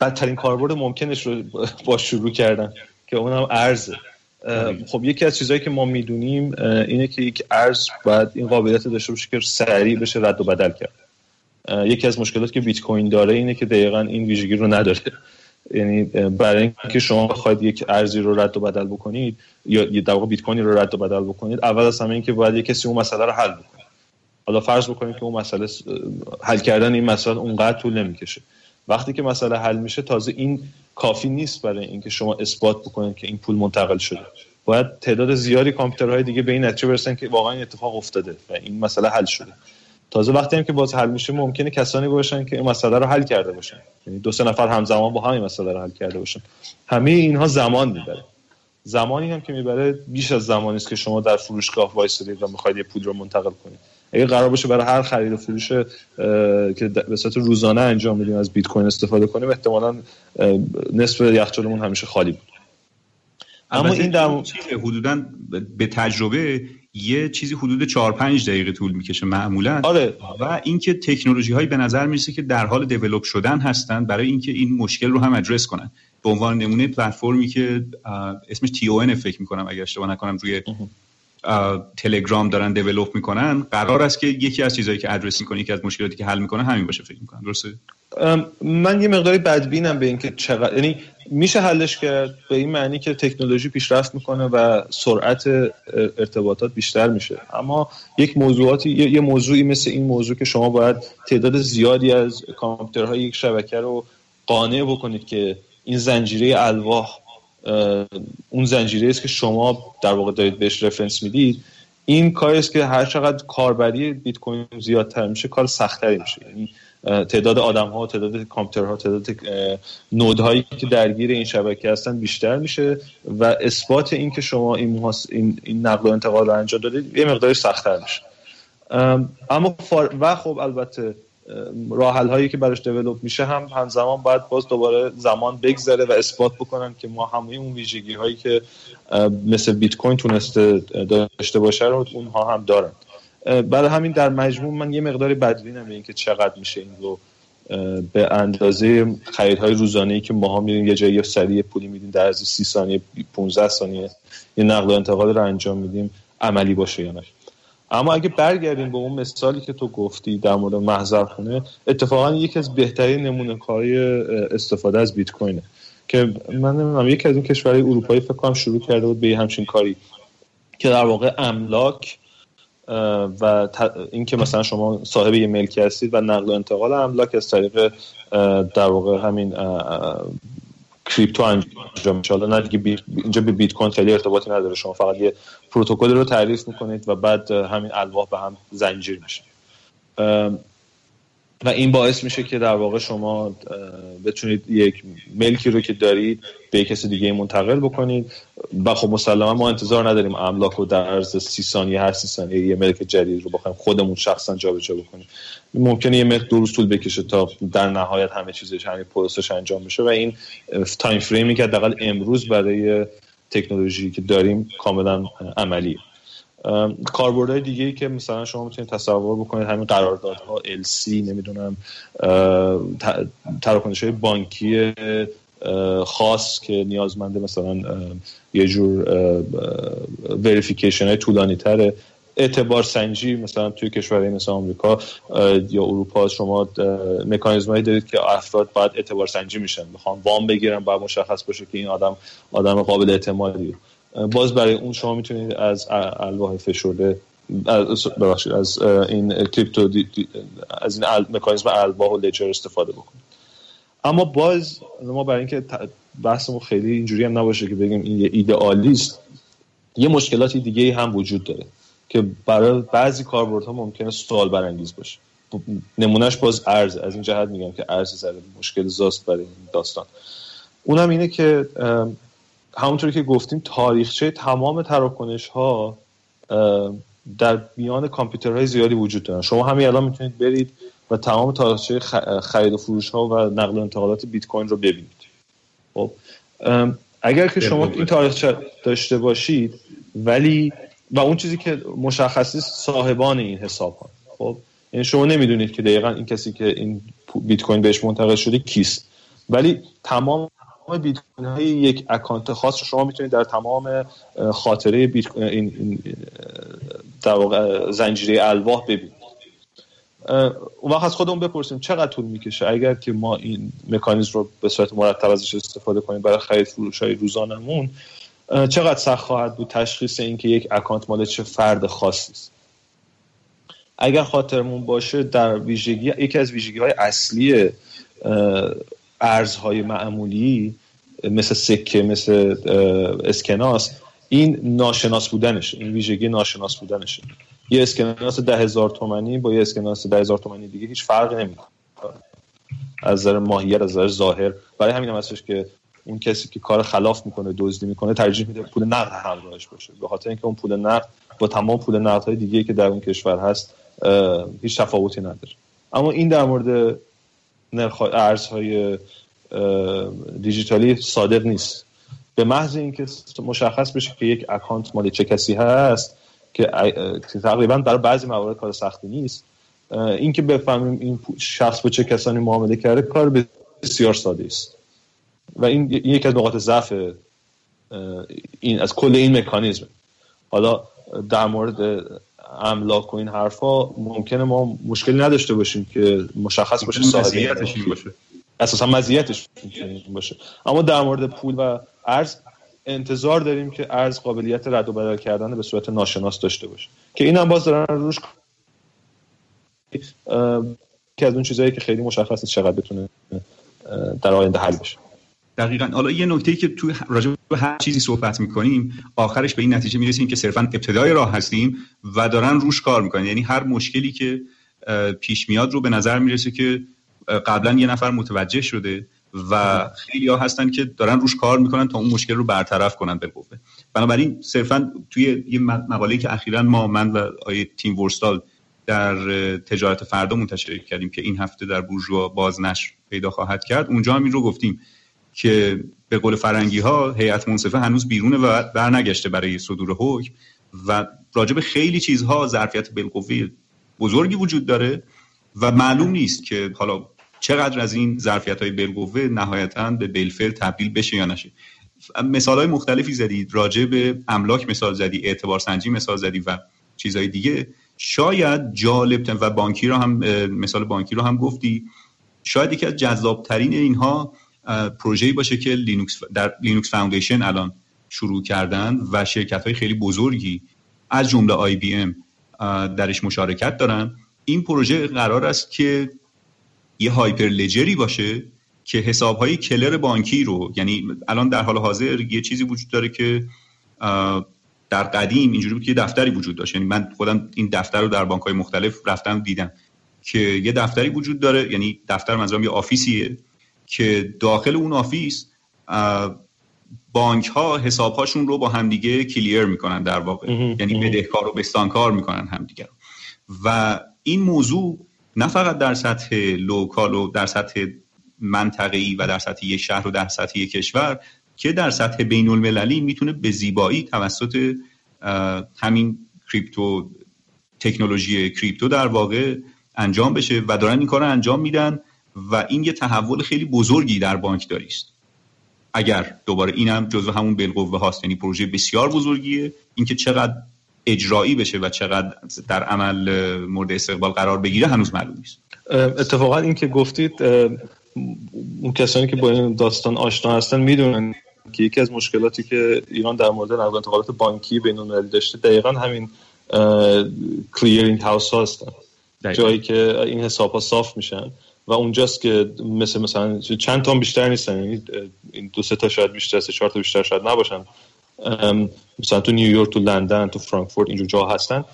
بدترین کاربرد ممکنش رو با شروع کردن که اونم ارزه. خب یکی از چیزهایی که ما می‌دونیم اینه که یک ارز باید این قابلیت داشته باشه که سریع بشه رد و بدل کرد. یکی از مشکلات که بیت کوین داره اینه که دقیقا این ویژگی رو نداره. یعنی برای اینکه شما بخواید یک ارزی رو رد و بدل بکنید یا در واقع بیت کوین رو رد و بدل بکنید اول از همه اینکه باید یک کسی اون مسئله رو حل بکنه. حالا فرض بکنید که اون مسئله حل کردن این مسئله اونقدر طول نمی‌کشه. وقتی که مسئله حل میشه تازه این کافی نیست برای اینکه شما اثبات بکنید که این پول منتقل شده. باید تعداد زیادی کامپیوترهای دیگه به این نتیجه برسن که واقعا اتفاق افتاده و این مسئله حل شده. تازه وقتی هم که باز حل میشه ممکنه کسانی باشن که این مسئله رو حل کرده باشن. یعنی دو سه نفر همزمان با همین مسئله رو حل کرده باشن. همه اینها زمان می‌بره. زمانی هم که می‌بره بیش از زمانی است که شما در فروشگاه وایسادید و می‌خواید یه پول رو منتقل کنید. اگه قرار باشه برای هر خرید و فروش که به صورت روزانه انجام میدیم از بیت کوین استفاده کنیم احتمالا نصف یخچالمون همیشه خالی بود.
اما این در حدودا به تجربه یه چیزی حدود 4 5 دقیقه طول می‌کشه معمولا.
آره.
و اینکه تکنولوژی هایی به نظر می‌رسه که در حال دیولپ شدن هستن برای اینکه این مشکل رو هم ادرس کنن. به عنوان نمونه پلتفرمی که اسمش تی او فکر می‌کنم اگر اشتباه نکنم روی تلگرام دارن دیولپ می‌کنن قرار است که یکی از چیزهایی که ادرس می‌کنه یکی از مشکلاتی که حل می‌کنه همین باشه فکر می‌کنم درسته؟
من یه مقداری بدبینم به اینکه چقدر یعنی میشه حلش کرد به این معنی که تکنولوژی پیشرفت می‌کنه و سرعت ارتباطات بیشتر میشه. اما یک موضوعاتی یه موضوعی مثل این موضوع که شما باید تعداد زیادی از کامپیوترهای یک شبکه رو قانع بکنید که این زنجیره الواح اون زنجیره است که شما در واقع دارید بهش رفرنس می‌دید. این کاری است که هر چقدر کاربری بیت کوین زیادتر میشه کار سختتری میشه. یعنی تعداد آدم ها تعداد کامپیوترها تعداد نودهایی که درگیر این شبکه هستن بیشتر میشه و اثبات این که شما این, این, این نقل و انتقال رو انجام دادید یه مقداری سختتر میشه. اما و خب البته راحل هایی که براش دیولپ میشه هم همزمان باید باز دوباره زمان بگذره و اثبات بکنن که ما همه اون ویژگی هایی که مثل بیت کوین تونسته داشته باشه رو اونها هم دارن. برای همین در مجموع من یه مقداری بدبینم به اینکه چقدر میشه این رو به اندازه خریدهای روزانه ای که ماها میریم یه جایی سریع پولی میدیم در از 30 ثانیه 15 ثانیه یه نقل و انتقال رو انجام میدیم عملی باشه یا نه اما اگه برگردیم به اون مثالی که تو گفتی در مورد محضرخونه اتفاقا یکی از بهترین نمونه کاری استفاده از بیت کوینه. که من نمی‌دونم یکی از این کشورهای اروپایی فکر کنم شروع کرده بود به همچین کاری که در واقع املاک و اینکه مثلا شما صاحب یه ملکی هستید و نقل و انتقال املاک از طریق در واقع همین کریپتو انجام میشه. حالا نه دیگه اینجا به بیت کوین خیلی ارتباطی نداره. شما فقط یه پروتکل رو تعریف می‌کنید و بعد همین الواح به هم زنجیر میشه. و این باعث میشه که در واقع شما بتونید یک ملکی رو که دارید به کسی دیگه منتقل بکنید. و خب مسلما ما انتظار نداریم املاک رو در عرض سی ثانیه هر سی ثانیه یه ملک جدید رو بخوایم خودمون شخصا جابجا بکنیم. ممکنه یه دو روز طول بکشه تا در نهایت همه چیزش همین پروسش انجام بشه. و این time frame ی که حداقل امروز برای تکنولوژی که داریم کاملا عملیه. کاربردهای دیگه ای که مثلا شما می‌تونید تصور بکنید همین قراردادها LC نمی‌دونم تراکنش های بانکی خاص که نیازمنده مثلا یه جور verification های طولانی تره اعتبار سنجی مثلا توی کشورهای مثل آمریکا یا اروپا شما مکانیزمایی دارید که افراد باید اعتبار سنجی میشن. می‌خوان وام بگیرن باید مشخص باشه که این آدم آدم قابل اعتمادی باز برای اون شما می‌تونید از الواح فشرده ببخشید از این کریپتو از این مکانیزم الواح و لجر استفاده بکنید. اما باز ما برای اینکه بحثمون خیلی اینجوری هم نباشه که بگیم این یه ایدئالیست یه مشکلاتی دیگه هم وجود داره که برای بعضی کاربردها ممکنه سوال برانگیز باشه. نمونهش باز ارز از این جهت میگم که ارز زده مشکل زاست برای این داستان. اونم اینه که همونطوری که گفتیم تاریخچه تمام تراکنش ها در میان کامپیوترهای زیادی وجود دارن. شما همین الان می‌تونید برید و تمام تاریخچه خرید و فروش ها و نقل و انتقالات بیت کوین رو ببینید. خب اگر که شما این تاریخچه داشته باشید ولی و اون چیزی که مشخصی صاحبان این حساب ها. خب یعنی شما نمی‌دونید که دقیقا این کسی که این بیت کوین بهش منتقل شده کیست. ولی تمام بیت کوین های یک اکانت خاص شما می‌تونید در تمام خاطره بیت این در واقع زنجیره الواح ببینید. اون وقت از خودمون بپرسیم چقدر طول می‌کشه؟ اگر که ما این مکانیزم رو به صورت مرتب ازش استفاده کنیم برای خرید فروش های روزانمون چقدر سخت خواهد بود تشخیص اینکه یک اکانت مال چه فرد خاصی است؟ اگر خاطرمون باشه در ویژگی یکی از ویژگی های اصلی ارزهای معمولی مثل سکه مثل اسکناس این ناشناس بودنش این ویژگی ناشناس بودنشه. یه اسکناس ده هزار تومنی با یه اسکناس ده هزار تومنی دیگه هیچ فرقی نمی‌کنه. از نظر ماهیت از نظر ظاهر. برای همین هم هستش که اون کسی که کار خلاف می‌کنه دزدی می‌کنه ترجیح میده پول نقد همراهش باشه. به خاطر اینکه اون پول نقد با تمام پول نقد های دیگه که در اون کشور هست هیچ تفاوتی نداره. اما این در مورد نرخ ارزهای دیجیتالی صادق نیست. به محض اینکه مشخص بشه که یک اکانت مال چه کسی هست که تقریبا برای بعضی موارد کار سختی نیست اینکه بفهمیم این شخص با چه کسانی معامله کرده کار بسیار ساده است. و این یکی از نقاط ضعف این از کل این مکانیزم. حالا در مورد املاک و این حرفا ممکنه ما مشکلی نداشته باشیم که مشخص باشه
صاحبیتش باشه.
اساسا مزیتش باشه. اما در مورد پول و ارز انتظار داریم که ارز قابلیت رد و بدل کردن به صورت ناشناس داشته باشه. که این هم باز دارن روش که از اون چیزهایی که خیلی مشخص چقدر بتونه در آینده حل بشه.
دقیقا. حالا یه نکته که تو راجع به هر چیزی صحبت می‌کنیم آخرش به این نتیجه می‌رسیم که صرفا ابتدای راه هستیم و دارن روش کار می‌کنن. یعنی هر مشکلی که پیش میاد رو به نظر می‌رسه که قبلا یه نفر متوجه شده و خیلی ها هستن که دارن روش کار می‌کنن تا اون مشکل رو برطرف کنن به قوه. بنابراین صرفا توی یه مقاله که اخیرا ما من و آیه تیم ورستال در تجارت فردا منتشر کردیم که این هفته در بورژوا بازنشر پیدا خواهد کرد اونجا هم این رو گفتیم که به قول فرنگی ها هیئت منصفه هنوز بیرونه و برنگشته برای صدور حکم و راجب خیلی چیزها ظرفیت بالقوه بزرگی وجود داره. و معلوم نیست که حالا چقدر از این ظرفیت های بالقوه نهایتا به بلفل تبدیل بشه یا نشه. مثال های مختلفی زدید راجع به املاک مثال زدی اعتبار سنجی مثال زدی و چیزهای دیگه. شاید جالب و بانکی رو هم مثال بانکی رو هم گفتی. شاید یکی از جذابترین اینها پروژه‌ای باشه که لینوکس در Linux Foundation الان شروع کردن و شرکت های خیلی بزرگی از جمله IBM درش مشارکت دارن. این پروژه قرار است که یه hyperledger ی باشه که حساب های clear بانکی رو یعنی الان در حال حاضر یه چیزی وجود داره که در قدیم اینجوری بود که دفتری وجود داشت. یعنی من خودم این دفتر رو در بانک های مختلف رفتم دیدم که یه دفتری وجود داره یعنی دفتر منظورم یه office یه که داخل اون office بانک ها حساب هاشون رو با همدیگه clear می‌کنن در واقع. یعنی بدهکار و بستانکار می‌کنن همدیگه و این موضوع نه فقط در سطح local و در سطح منطقه‌ای و در سطح یک شهر و در سطح یک کشور که در سطح بین المللی می‌تونه به زیبایی توسط همین crypto تکنولوژی crypto در واقع انجام بشه و دارن این کار انجام میدن و این یه تحول خیلی بزرگی در بانکداری است. اگر دوباره اینم جزو همون بالقوه هاست یعنی پروژه بسیار بزرگیه. اینکه چقدر اجرایی بشه و چقدر در عمل مورد استقبال قرار بگیره هنوز معلوم نیست.
اتفاقا این که گفتید اون کسانی که با این داستان آشنا هستن می‌دونن که یکی از مشکلاتی که ایران در مورد نقل انتقالات بانکی بین المللی داشته دقیقا همین کلیرینگ هاوس هستن. جایی که این حساب ها صاف میشن و اونجاست که مثل مثلا چند تا بیشتر نیستن یعنی این دو سه تا شاید بیشتر سه چهار تا بیشتر شاید نباشن. مثلا تو نیویورک تو لندن تو فرانکفورت اینجور جا هستن.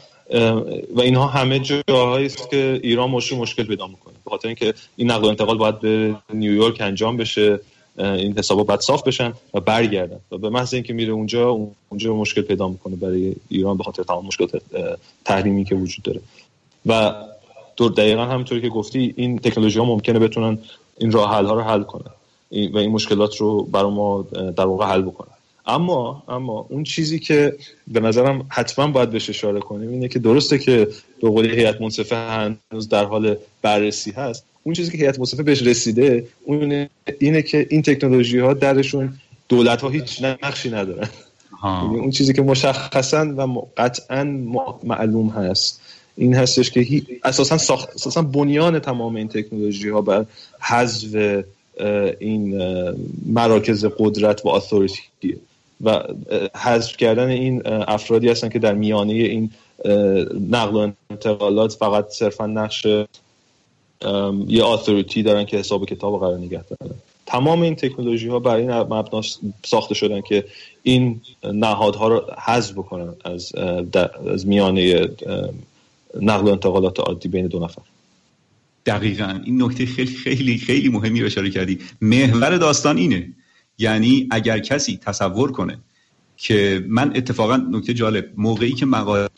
و اینها همه جاهایی است که ایران مشکل مشکل پیدا می‌کنه. به خاطر اینکه این نقل و انتقال باید به نیویورک انجام بشه این حسابا باید صاف بشن و برگردن. و به محض اینکه میره اونجا اونجا مشکل پیدا می‌کنه برای ایران به خاطر تمام مشکل تحریمی که وجود داره. و دور دقیقا همونطوری که گفتی این تکنولوژی ها ممکنه بتونن این راه حل ها رو حل کنن. و این مشکلات رو برای ما در واقع حل بکنن. اما اما اون چیزی که به نظرم حتما باید بهش اشاره کنیم اینه که درسته که به قول هیئت منصفه هنوز در حال بررسی هست. اون چیزی که هیئت منصفه بهش رسیده اون اینه که این تکنولوژی ها درشون دولت ها هیچ نقشی ندارن. یعنی اون چیزی که مشخصا و قطعا معلوم هست. این هستش که اساسا ساخت اساسا بنیان تمام این تکنولوژی ها بر حذف این مراکز قدرت و اتوریتی و حذف کردن این افرادی هستن که در میانه این نقل و انتقالات فقط صرفا نقش یه اتوریتی دارن که حساب کتاب قرار نگه دارن. تمام این تکنولوژی ها برای این مبنا ساخته شدن که این نهادها رو حذف بکنن از از میانه نقل و انتقالات عادی بین دو نفر.
دقیقا. این نکته خیلی خیلی خیلی مهمی رو اشاره کردی. محور داستان اینه. یعنی اگر کسی تصور کنه که من اتفاقا نکته جالب موقعی که مقاله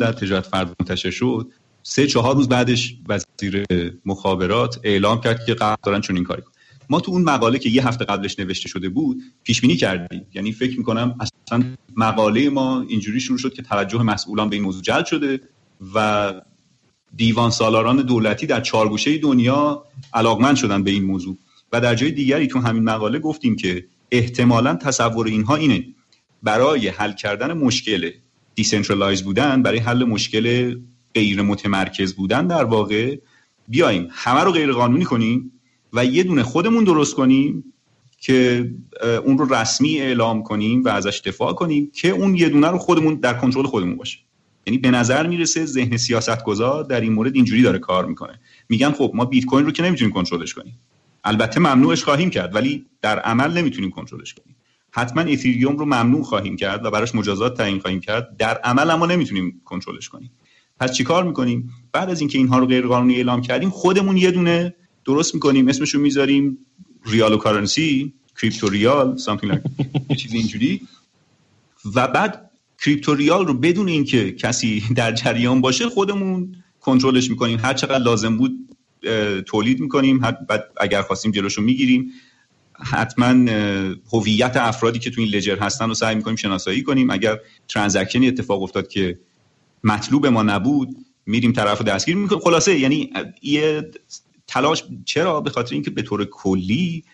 در تجارت فرد منتشر شد سه چهار روز بعدش وزیر مخابرات اعلام کرد که قرار دارن چون این کاری کن. ما تو اون مقاله که یه هفته قبلش نوشته شده بود پیش بینی کردیم یعنی فکر می‌کنم اصلا مقاله ما اینجوری شروع شد که توجه مسئولان به این موضوع جلب شده و دیوان سالاران دولتی در چارگوشه دنیا علاقمند شدن به این موضوع و در جای دیگری تو همین مقاله گفتیم که احتمالا تصور اینها اینه. برای حل کردن مشکل decentralize بودن برای حل مشکل غیر متمرکز بودن در واقع بیایم همه رو غیر قانونی کنیم و یه دونه خودمون درست کنیم که اون رو رسمی اعلام کنیم و ازش دفاع کنیم که اون یه دونه رو خودمون در کنترل خودمون باشه. یعنی به نظر می‌رسه ذهن سیاستگزار در این مورد اینجوری داره کار می‌کنه. میگن خب ما بیت کوین رو که نمی‌تونیم کنترلش کنیم. البته ممنوعش خواهیم کرد ولی در عمل نمی‌تونیم کنترلش کنیم. حتما اتریوم رو ممنوع خواهیم کرد و براش مجازات تعیین خواهیم کرد. در عمل اما نمی‌تونیم کنترلش کنیم. پس چیکار می‌کنیم؟ بعد از اینکه اینها رو غیر قانونی اعلام کردیم خودمون یه دونه درست می‌کنیم اسمش رو می‌ذاریم ریال و کارنسی کریپتو ریال something like چیز اینجوری. و بعد کریپتو ریال رو بدون اینکه کسی در جریان باشه خودمون کنترلش می‌کنیم. هر چقدر لازم بود تولید می‌کنیم. بعد اگر خواستیم جلوشو می‌گیریم. حتما هویت افرادی که تو این لجر هستن رو سعی می‌کنیم شناسایی کنیم. اگر ترانزکشنی اتفاق افتاد که مطلوب ما نبود میریم طرف دستگیر می‌کنیم. خلاصه یعنی یه تلاش چرا؟ به خاطر اینکه به طور کلی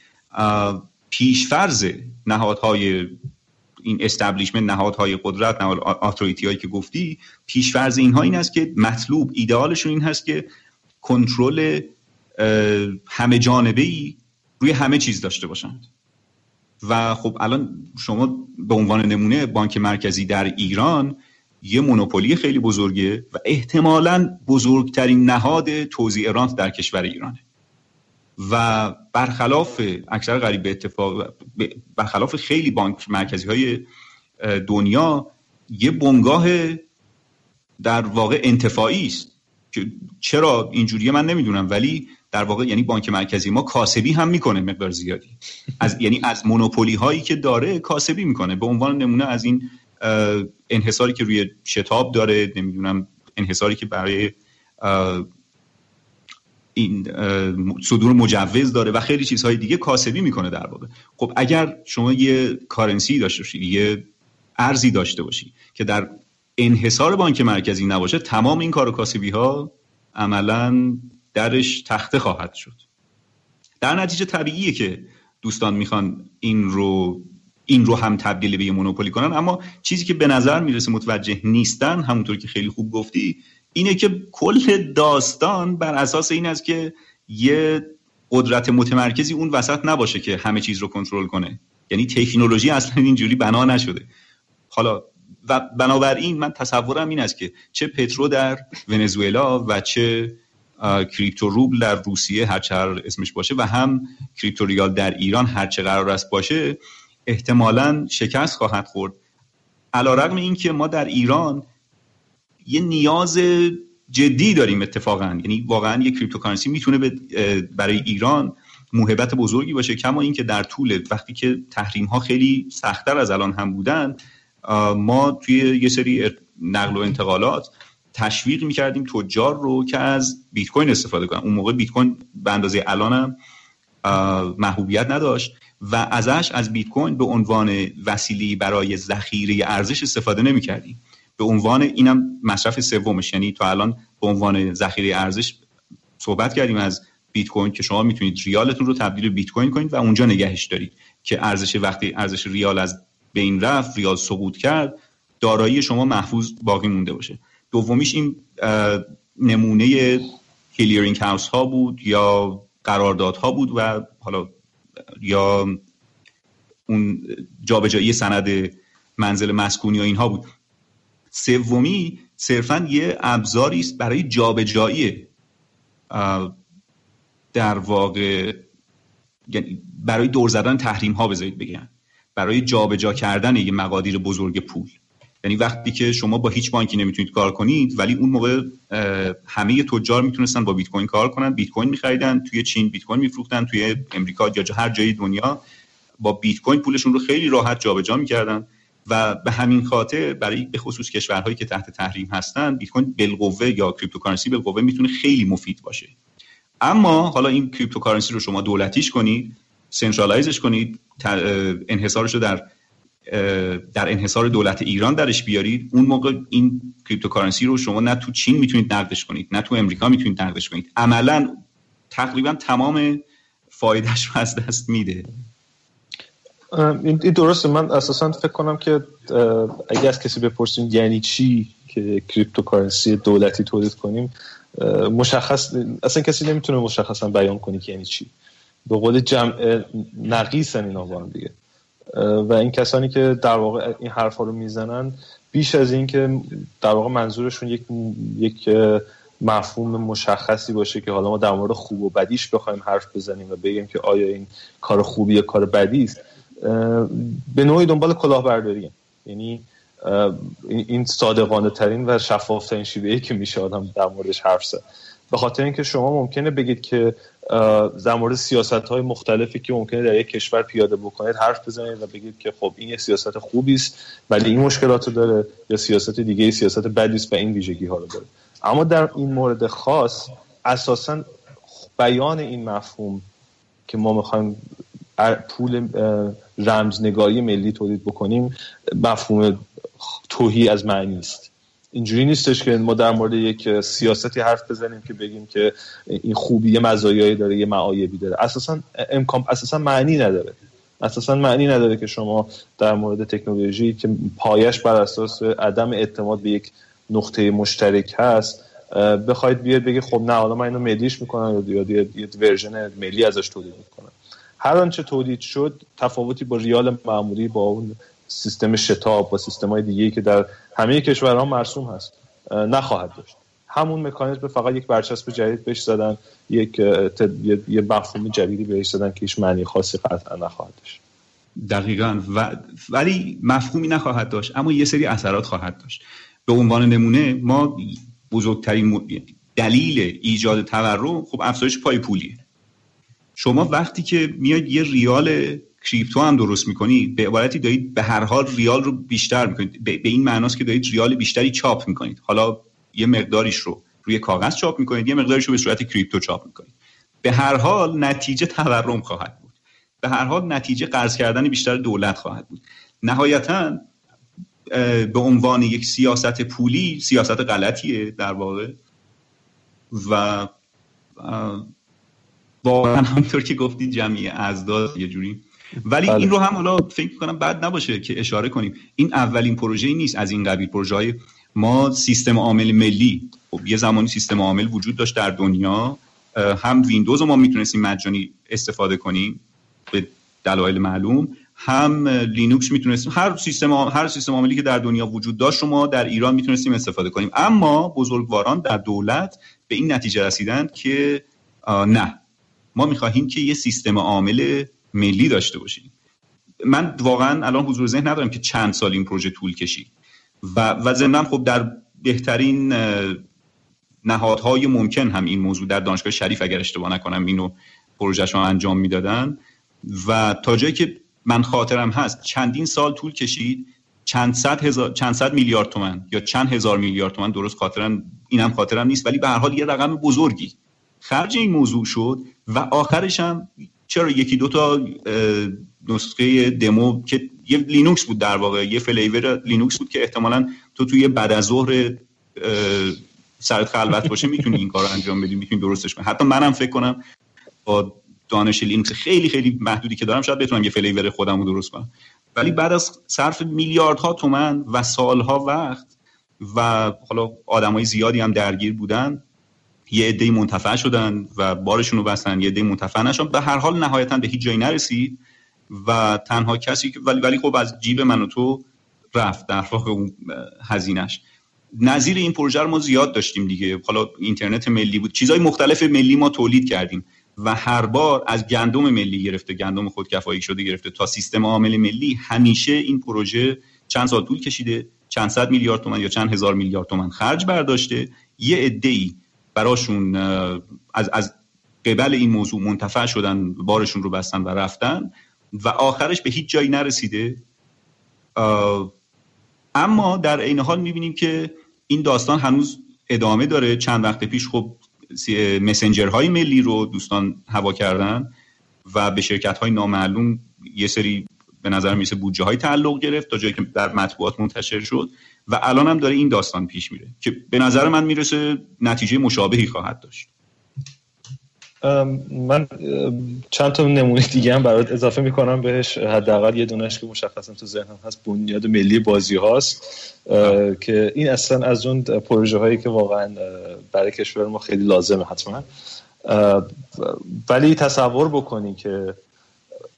پیشفرز نهادهای این استبلیشمنت نهادهای قدرت نهاد هایی که گفتی پیشفرز اینها این است که مطلوب ایدئالشون این هست که کنترل همه جانبه ای روی همه چیز داشته باشند. و خب الان شما به عنوان نمونه بانک مرکزی در ایران یه مونوپولی خیلی بزرگه و احتمالا بزرگترین نهاد توزیع رانت در کشور ایرانه. و برخلاف اکثر غریب به اتفاق برخلاف خیلی بانک مرکزی های دنیا یه بنگاه در واقع انتفاعی است. چرا اینجوریه من نمی‌دونم ولی در واقع یعنی بانک مرکزی ما کاسبی هم می‌کنه مقدار زیادی. از یعنی از مونوپولی هایی که داره کاسبی می‌کنه. به عنوان نمونه از این انحصاری که روی شتاب داره نمی‌دونم انحصاری که برای این صدور مجوز داره و خیلی چیزهای دیگه کاسبی می‌کنه در واقع. خب اگر شما یه کارنسی داشته باشید یه ارزی داشته باشی که در انحصار بانک مرکزی نباشه تمام این کار کاسبی ها عملا درش تخته خواهد شد. در نتیجه طبیعیه که دوستان می‌خوان این رو این رو هم تبدیل به یه مونوپولی کنن اما چیزی که به نظر می‌رسه متوجه نیستن همونطور که خیلی خوب گفتی اینه که کل داستان بر اساس این است که یه قدرت متمرکزی اون وسط نباشه که همه چیز رو کنترل کنه. یعنی تکنولوژی اصلا اینجوری بنا نشده. حالا و بنابراین من تصورم این است که چه پترو در ونزوئلا و چه کریپتو روبل در روسیه هر اسمش باشه و هم crypto ریال در ایران هر چه قرار است باشه احتمالا شکست خواهد خورد. علی‌رغم این که ما در ایران یه نیاز جدی داریم اتفاقا. یعنی واقعا یه cryptocurrency می‌تونه برای ایران موهبت بزرگی باشه کما اینکه در طول وقتی که تحریم ها خیلی سختتر از الان هم بودن ما توی یه سری نقل و انتقالات تشویق می‌کردیم تجار رو که از بیت کوین استفاده کنن. اون موقع بیت کوین به اندازه الانم محبوبیت نداشت و ازش از بیت کوین به عنوان وسیله برای ذخیره ارزش استفاده نمی‌کردیم. به عنوان اینم مصرف سومش. یعنی تا الان به عنوان ذخیره ارزش صحبت کردیم از بیت کوین که شما می‌تونید ریالتون رو تبدیل به بیت کوین کنید و اونجا نگهش دارید که ارزش وقتی ارزش ریال از بین رفت ریال سقوط کرد دارایی شما محفوظ باقی مونده باشه. دومیش این نمونه کلیرینگ هاوس ها بود یا قراردادها بود و حالا یا اون جابجایی سند منزل مسکونی و اینها بود. سومی صرفا یه ابزاری است برای جابجایی در واقع یعنی برای دور زدن تحریم ها بذارید بگن برای جابجا کردن یه مقادیر بزرگ پول. یعنی وقتی که شما با هیچ بانکی نمی‌تونید کار کنید ولی اون موقع همه تجار می‌تونستن با بیت کوین کار کنن. بیت کوین میخریدن توی چین بیت کوین میفروختن توی امریکا یا هر جای دنیا با بیت کوین پولشون رو خیلی راحت جابجا می‌کردن. و به همین خاطر برای به خصوص کشورهایی که تحت تحریم هستن بیت کوین بالقوه یا cryptocurrency بالقوه می‌تونه خیلی مفید باشه. اما حالا این cryptocurrency رو شما دولتیش کنید centralize ش کنید انحصارش رو در در انحصار دولت ایران درش بیارید. اون موقع این cryptocurrency رو شما نه تو چین می‌تونید نقدش کنید نه تو امریکا می‌تونید نقدش کنید. عملا تقریبا تمام فایدهش رو از دست میده.
این درسته. من اساسا فکر کنم که اگه از کسی بپرسیم یعنی چی که cryptocurrency دولتی تولید کنیم مشخص اصلا کسی نمی‌تونه مشخصا بیان کنی که یعنی چی. به قول جمع نقیسن اینا با هم دیگه. و این کسانی که در واقع این حرفا رو می‌زنن بیش از این که در واقع منظورشون یک یک مفهوم مشخصی باشه که حالا ما در مورد خوب و بدیش بخوایم حرف بزنیم و بگیم که آیا این کار خوبی یا کار بدی است. به نوعی دنبال کلاهبرداری یعنی این صادقانه ترین و شفاف ترین شیوهی که میشه آدم در موردش حرف زد. به خاطر اینکه شما ممکنه بگید که در مورد سیاست های مختلفی که ممکنه در یک کشور پیاده بکنید حرف بزنید و بگید که خب این یه سیاست خوبی است ولی این مشکلات رو داره یا سیاست دیگه سیاست بدی است و این ویژگی ها رو داره. اما در این مورد خاص اساسا بیان این مفهوم که ما می‌خوایم پول رمزنگاری ملی تولید بکنیم مفهوم توهی از معنی است. اینجوری نیستش که ما در مورد یک سیاستی حرف بزنیم که بگیم که این خوبی یه مزایایی داره یه معایبی داره. اساسا امکان اساسا معنی نداره. اساسا معنی نداره که شما در مورد تکنولوژی که پایش بر اساس عدم اعتماد به یک نقطه مشترک هست بخواید بیاد بگه خب نه حالا من اینو ملیش می‌کنم یا یه ورژن ملی ازش تولید می‌کنم. هر آنچه تولید شد تفاوتی با ریال معمولی با اون سیستم شتاب با سیستم های دیگه که در همه کشورها مرسوم هست. نخواهد داشت. همون مکانیزم فقط یک برچسب جدید بهش زدن یک یه مفهوم جدیدی بهش زدن که هیچ معنی خاصی قطعا نخواهد داشت.
دقیقا. و ولی مفهومی نخواهد داشت اما یه سری اثرات خواهد داشت. به عنوان نمونه ما بزرگترین دلیل ایجاد تورم خب افزایش پای پولیه. شما وقتی که میاد یه ریال کریپتو هم درست می‌کنی به عبارتی دارید به هر حال ریال رو بیشتر می‌کنید. به این معناست که دارید ریال بیشتری چاپ می‌کنید. حالا یه مقداریش رو روی کاغذ چاپ می‌کنید یه مقداریش رو به صورت کریپتو چاپ می‌کنید. به هر حال نتیجه تورم خواهد بود. به هر حال نتیجه قرض کردن بیشتر دولت خواهد بود. نهایتا به عنوان یک سیاست پولی سیاست غلطیه در واقع. و واقعا همونطور که گفتید جمع اضداد یه جوری ولی بله. این رو هم حالا فکر کنم بد نباشه که اشاره کنیم. این اولین پروژه نیست از این قبیل. پروژه های ما سیستم عامل ملی. خب یه زمانی سیستم عامل وجود داشت در دنیا. هم ویندوز رو ما می‌تونستیم مجانی استفاده کنیم به دلایل معلوم. هم لینوکس می‌تونستیم هر سیستم هر سیستم عاملی که در دنیا وجود داشت شما در ایران می‌تونستیم استفاده کنیم. اما بزرگواران در دولت به این نتیجه رسیدند که نه. ما می‌خواهیم که یه سیستم عامل ملی داشته باشیم من واقعا الان حضور ذهن ندارم که چند سال این پروژه طول کشید. و و ضمن خب در بهترین نهادهای ممکن هم این موضوع در دانشگاه شریف اگر اشتباه نکنم اینو پروژهش انجام می‌دادن. و تا جایی که من خاطرم هست چندین سال طول کشید چند صد, هزار، چند صد میلیارد تومن یا چند هزار میلیارد تومن درست خاطرم اینم خاطرم نیست ولی به هر حال یه رقم بزرگی خرج این موضوع شد و آخرش هم چرا یکی دو تا نسخه دمو که یه لینوکس بود در واقع یه flavor لینوکس بود که احتمالا تو توی بعد از ظهر سرت خلوت باشه می‌تونی این کار انجام بدی می‌تونی درستش کنی. حتی منم فکر کنم با دانش لینوکس خیلی خیلی محدودی که دارم شاید بتونم یه flavor خودم رو درست کنم. ولی بعد از صرف میلیاردها تومن و سالها وقت و حالا آدمای زیادی هم درگیر بودن یه عده منتفع شدن و بارشون رو بستن یه عده منتفع نشدن به هر حال نهایتا به هیچ جایی نرسید و تنها کسی که ولی ولی خب از جیب من و تو رفت در واقع اون هزینش نظیر این پروژه رو ما زیاد داشتیم دیگه. حالا اینترنت ملی بود. چیزهای مختلف ملی ما تولید کردیم و هر بار از گندم ملی گرفته گندم خودکفایی شده گرفته تا سیستم عامل ملی همیشه این پروژه چند سال طول کشیده؟ چند صد میلیارد تومن یا چند هزار میلیارد تومن خرج برداشته؟ یه عده‌ای براشون از از قبل این موضوع منتفع شدن بارشون رو بستن و رفتن و آخرش به هیچ جایی نرسیده. اما در عین حال می‌بینیم که این داستان هنوز ادامه داره. چند وقت پیش خب مسنجرهای ملی رو دوستان هوا کردن و به شرکت های نامعلوم یه سری به نظر میسه بودجه های تعلق گرفت تا جایی که در مطبوعات منتشر شد. و الان هم داره این داستان پیش میره که به نظر من می‌رسه نتیجه مشابهی خواهد داشت.
من چند تا نمونه دیگه هم برات اضافه می‌کنم بهش. حداقل یه دونش که مشخصا تو ذهنم هست بنیاد ملی بازی هاست. که این اصلا از اون پروژه هایی که واقعا برای کشور ما خیلی لازمه حتما. ولی تصور بکنی که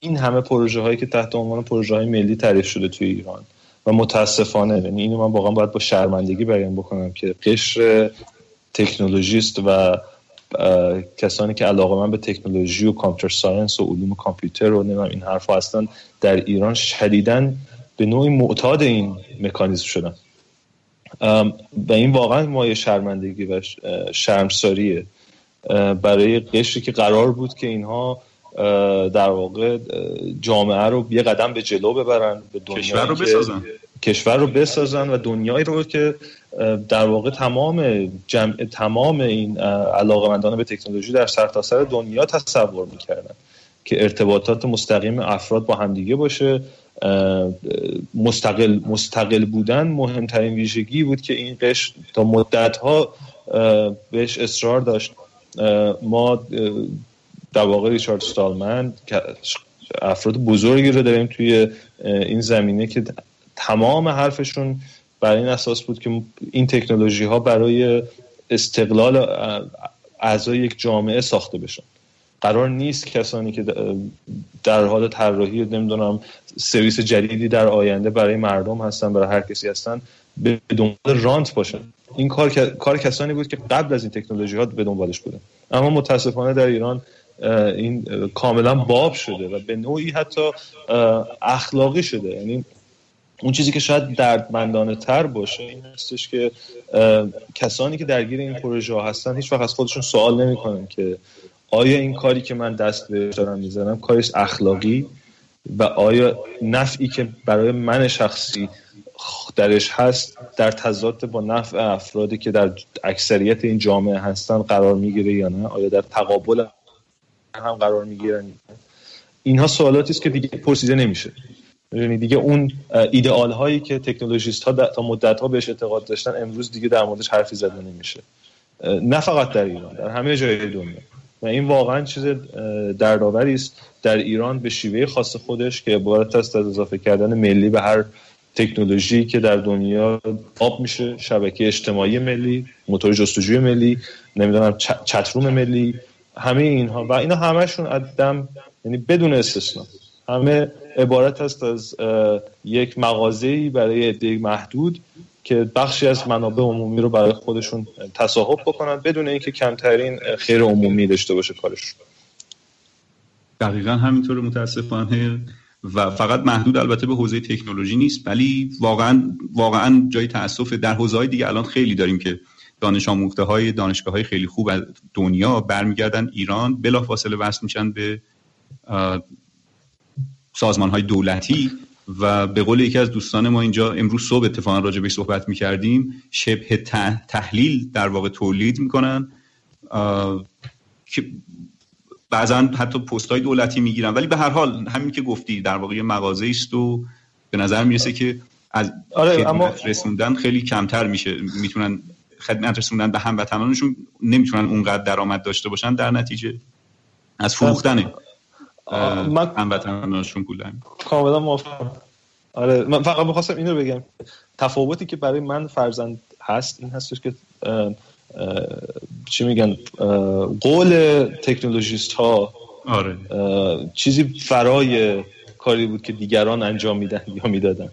این همه پروژه هایی که تحت عنوان پروژه های ملی تعریف شده توی ایران و متاسفانه یعنی اینو من واقعا باید با شرمندگی بیان بکنم که قشر تکنولوژیست و کسانی که علاقه من به تکنولوژی و کامپیوتر ساینس و علوم کامپیوتر و نمیم این حرف هستن در ایران شدیدن به نوعی معتاد این مکانیزم شدن. و این واقعا مایه شرمندگی و شرمساریه. برای قشری که قرار بود که اینها در واقع جامعه رو یه قدم به جلو ببرن به
دنیا کشور رو بسازن.
کشور رو بسازن و دنیایی رو که در واقع تمام جمع تمام این علاقمندان به تکنولوژی در سرتاسر سر دنیا تصور می‌کردن که ارتباطات مستقیم افراد با همدیگه باشه. مستقل مستقل بودن مهمترین ویژگی بود که این قش تا مدت ها بهش اصرار داشت. ما در واقع ریچارد ستالمن افراد بزرگی رو داریم توی این زمینه که تمام حرفشون برای این اساس بود که این تکنولوژی ها برای استقلال اعضای یک جامعه ساخته بشن. قرار نیست کسانی که در حال طراحی نمی‌دونم سرویس جدیدی در آینده برای مردم هستن برای هر کسی هستن به دنبال رانت باشن. این کار کار کسانی بود که قبل از این تکنولوژی ها به دنبالش بودن. اما متاسفانه در ایران این کاملا باب شده و به نوعی حتی اخلاقی شده. یعنی اون چیزی که شاید دردمندانه تر باشه این هستش که کسانی که درگیر این پروژه ها هستن هیچ وقت از خودشون سوال نمی‌کنن که آیا این کاری که من دست به دارم می‌زنم کاریش اخلاقی و آیا نفعی که برای من شخصی درش هست در تضاد با نفع افرادی که در اکثریت این جامعه هستن قرار می‌گیره یا نه؟ آیا در تقابل هم قرار می‌گیرن. اینها سوالاتی است که دیگه پرسیده نمیشه. یعنی دیگه اون ایدئال هایی که تکنولوژیست ها تا مدت ها بهش اعتقاد داشتن امروز دیگه در موردش حرفی زده نمیشه. نه فقط در ایران در همه جای دنیا. و این واقعا چیز دردآوری است. در ایران به شیوه خاص خودش که عبارت است از اضافه کردن ملی به هر تکنولوژی که در دنیا آب میشه شبکه اجتماعی ملی موتور جستجوی ملی نمی‌دونم چتروم ملی همه اینها. و اینا همشون ادم یعنی بدون استثنا. همه عبارت است از یک مغازه‌ای برای عده محدود که بخشی از منابع عمومی رو برای خودشون تصاحب بکنن بدون اینکه کمترین خیر عمومی داشته باشه کارش
دقیقا همینطور متاسفانه. و فقط محدود البته به حوزه تکنولوژی نیست ولی واقعا واقعا جای تاسف در حوزه های دیگه الان خیلی داریم که دانش آموخته های دانشگاه های خیلی خوب از دنیا برمیگردن ایران. بلافاصله وصل میشن به سازمان های دولتی و به قول یکی از دوستان ما اینجا امروز صبح اتفاقا راجع به صحبت می‌کردیم شبه تحلیل در واقع تولید می‌کنن. که بعضا حتی پست های دولتی می‌گیرن. ولی به هر حال همین که گفتی در واقع مغازه است و به نظر می‌رسه که از آره اما... رسوندن خیلی کمتر میشه. می‌تونن خدمت رسوندن به هموطنانشون نمی‌تونن اونقدر درآمد داشته باشن در نتیجه از فروختنه من هموطنانشون پول
کاملا موافقم. آره من فقط می‌خواستم اینو بگم. تفاوتی که برای من فرزند هست این هستش که چی میگن قول تکنولوژیست ها
آره.
چیزی فرای کاری بود که دیگران انجام میدن یا می‌دادن.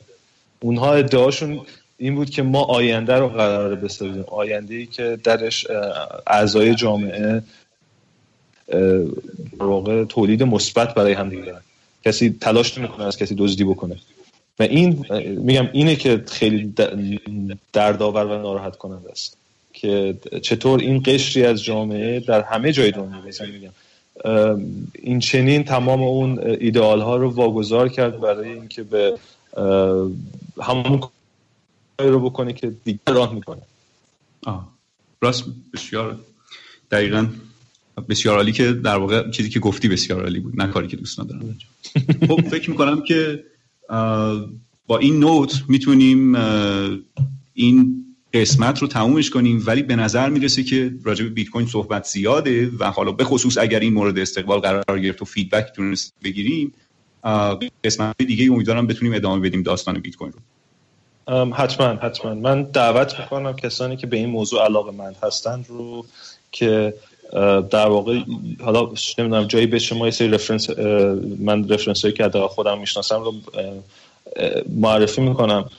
اونها ادعاشون این بود که ما آینده رو قرار بسازیم. آینده ای که درش اعضای جامعه واقع تولید مثبت برای هم دیگه کسی تلاش نمی‌کنه از کسی دزدی بکنه. و این میگم اینه که خیلی دردآور و ناراحت کننده است که چطور این قشری از جامعه در همه جای دنیا مثلا میگم این چنین تمام اون ایدئال ها رو واگذار کرد برای اینکه به همون رو بکنه که دیگر راه می‌کنه.
آه. راست بسیار دقیقا. بسیار عالی که در واقع چیزی که گفتی بسیار عالی بود نه کاری که دوست ندارم. خب فکر می‌کنم که با این نوت می‌تونیم این قسمت رو تمومش کنیم ولی به نظر می‌رسه که راجع به بیت کوین صحبت زیاده و حالا به خصوص اگر این مورد استقبال قرار گرفت و فیدبک تونست بگیریم قسمت دیگه امیدوارم بتونیم ادامه بدیم داستان بیت کوین
رو. حتما حتما. من دعوت می‌کنم کسانی که به این موضوع علاقه مند هستند رو که در واقع حالا نمی‌دونم جایی به شما یه سری رفرنس من رفرنس هایی که خودم می‌شناسم رو معرفی می‌کنم.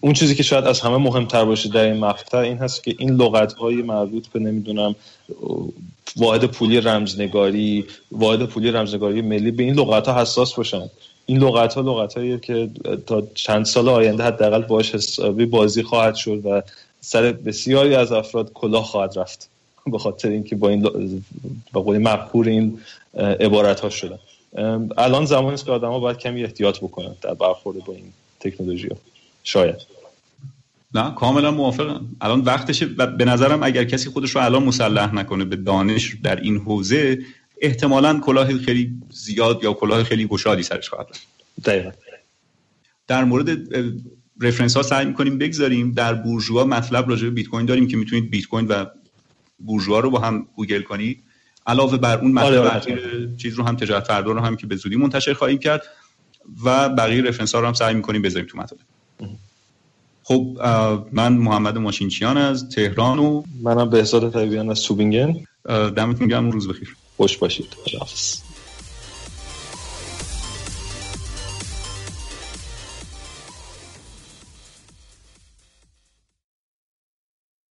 اون چیزی که شاید از همه مهمتر باشه در این مقطع این هست که این لغت های مربوط به نمی‌دونم واحد پولی رمزنگاری واحد پولی رمزنگاری ملی به این لغت ها حساس باشن. این لغت ها لغت هایی که تا چند سال آینده حداقل باش حسابی بازی خواهد شد و سر بسیاری از افراد کلاه خواهد رفت به خاطر اینکه با این با قولی مقهور این عبارت ها شدن الان زمانی است که آدم باید کمی احتیاط بکنن در برخورد با این تکنولوژی ها شاید.
نه کاملا موافقم. الان وقتشه و به نظرم اگر کسی خودش رو الان مسلح نکنه به دانش در این حوزه احتمالا کلاه خیلی زیاد یا کلاه خیلی گشادی سرش خواهد
دقیقا.
در مورد reference ها سعی می‌کنیم بگذاریم. در بورژوا مطلب راجع به بیت کوین داریم که می‌تونید بیت کوین و بورژوا رو با هم گوگل کنید. علاوه بر اون مطلب آره چیز رو هم تجارت فردا رو هم که به زودی منتشر خواهیم کرد و بقیه reference ها رو هم سعی می‌کنیم بذاریم تو مطلب خب من محمد ماشینچیان از تهران و
منم بهزاد طبیبیان از توبینگن.
دمتون گرم. روز بخیر.
خوش باشید. خداحافظ.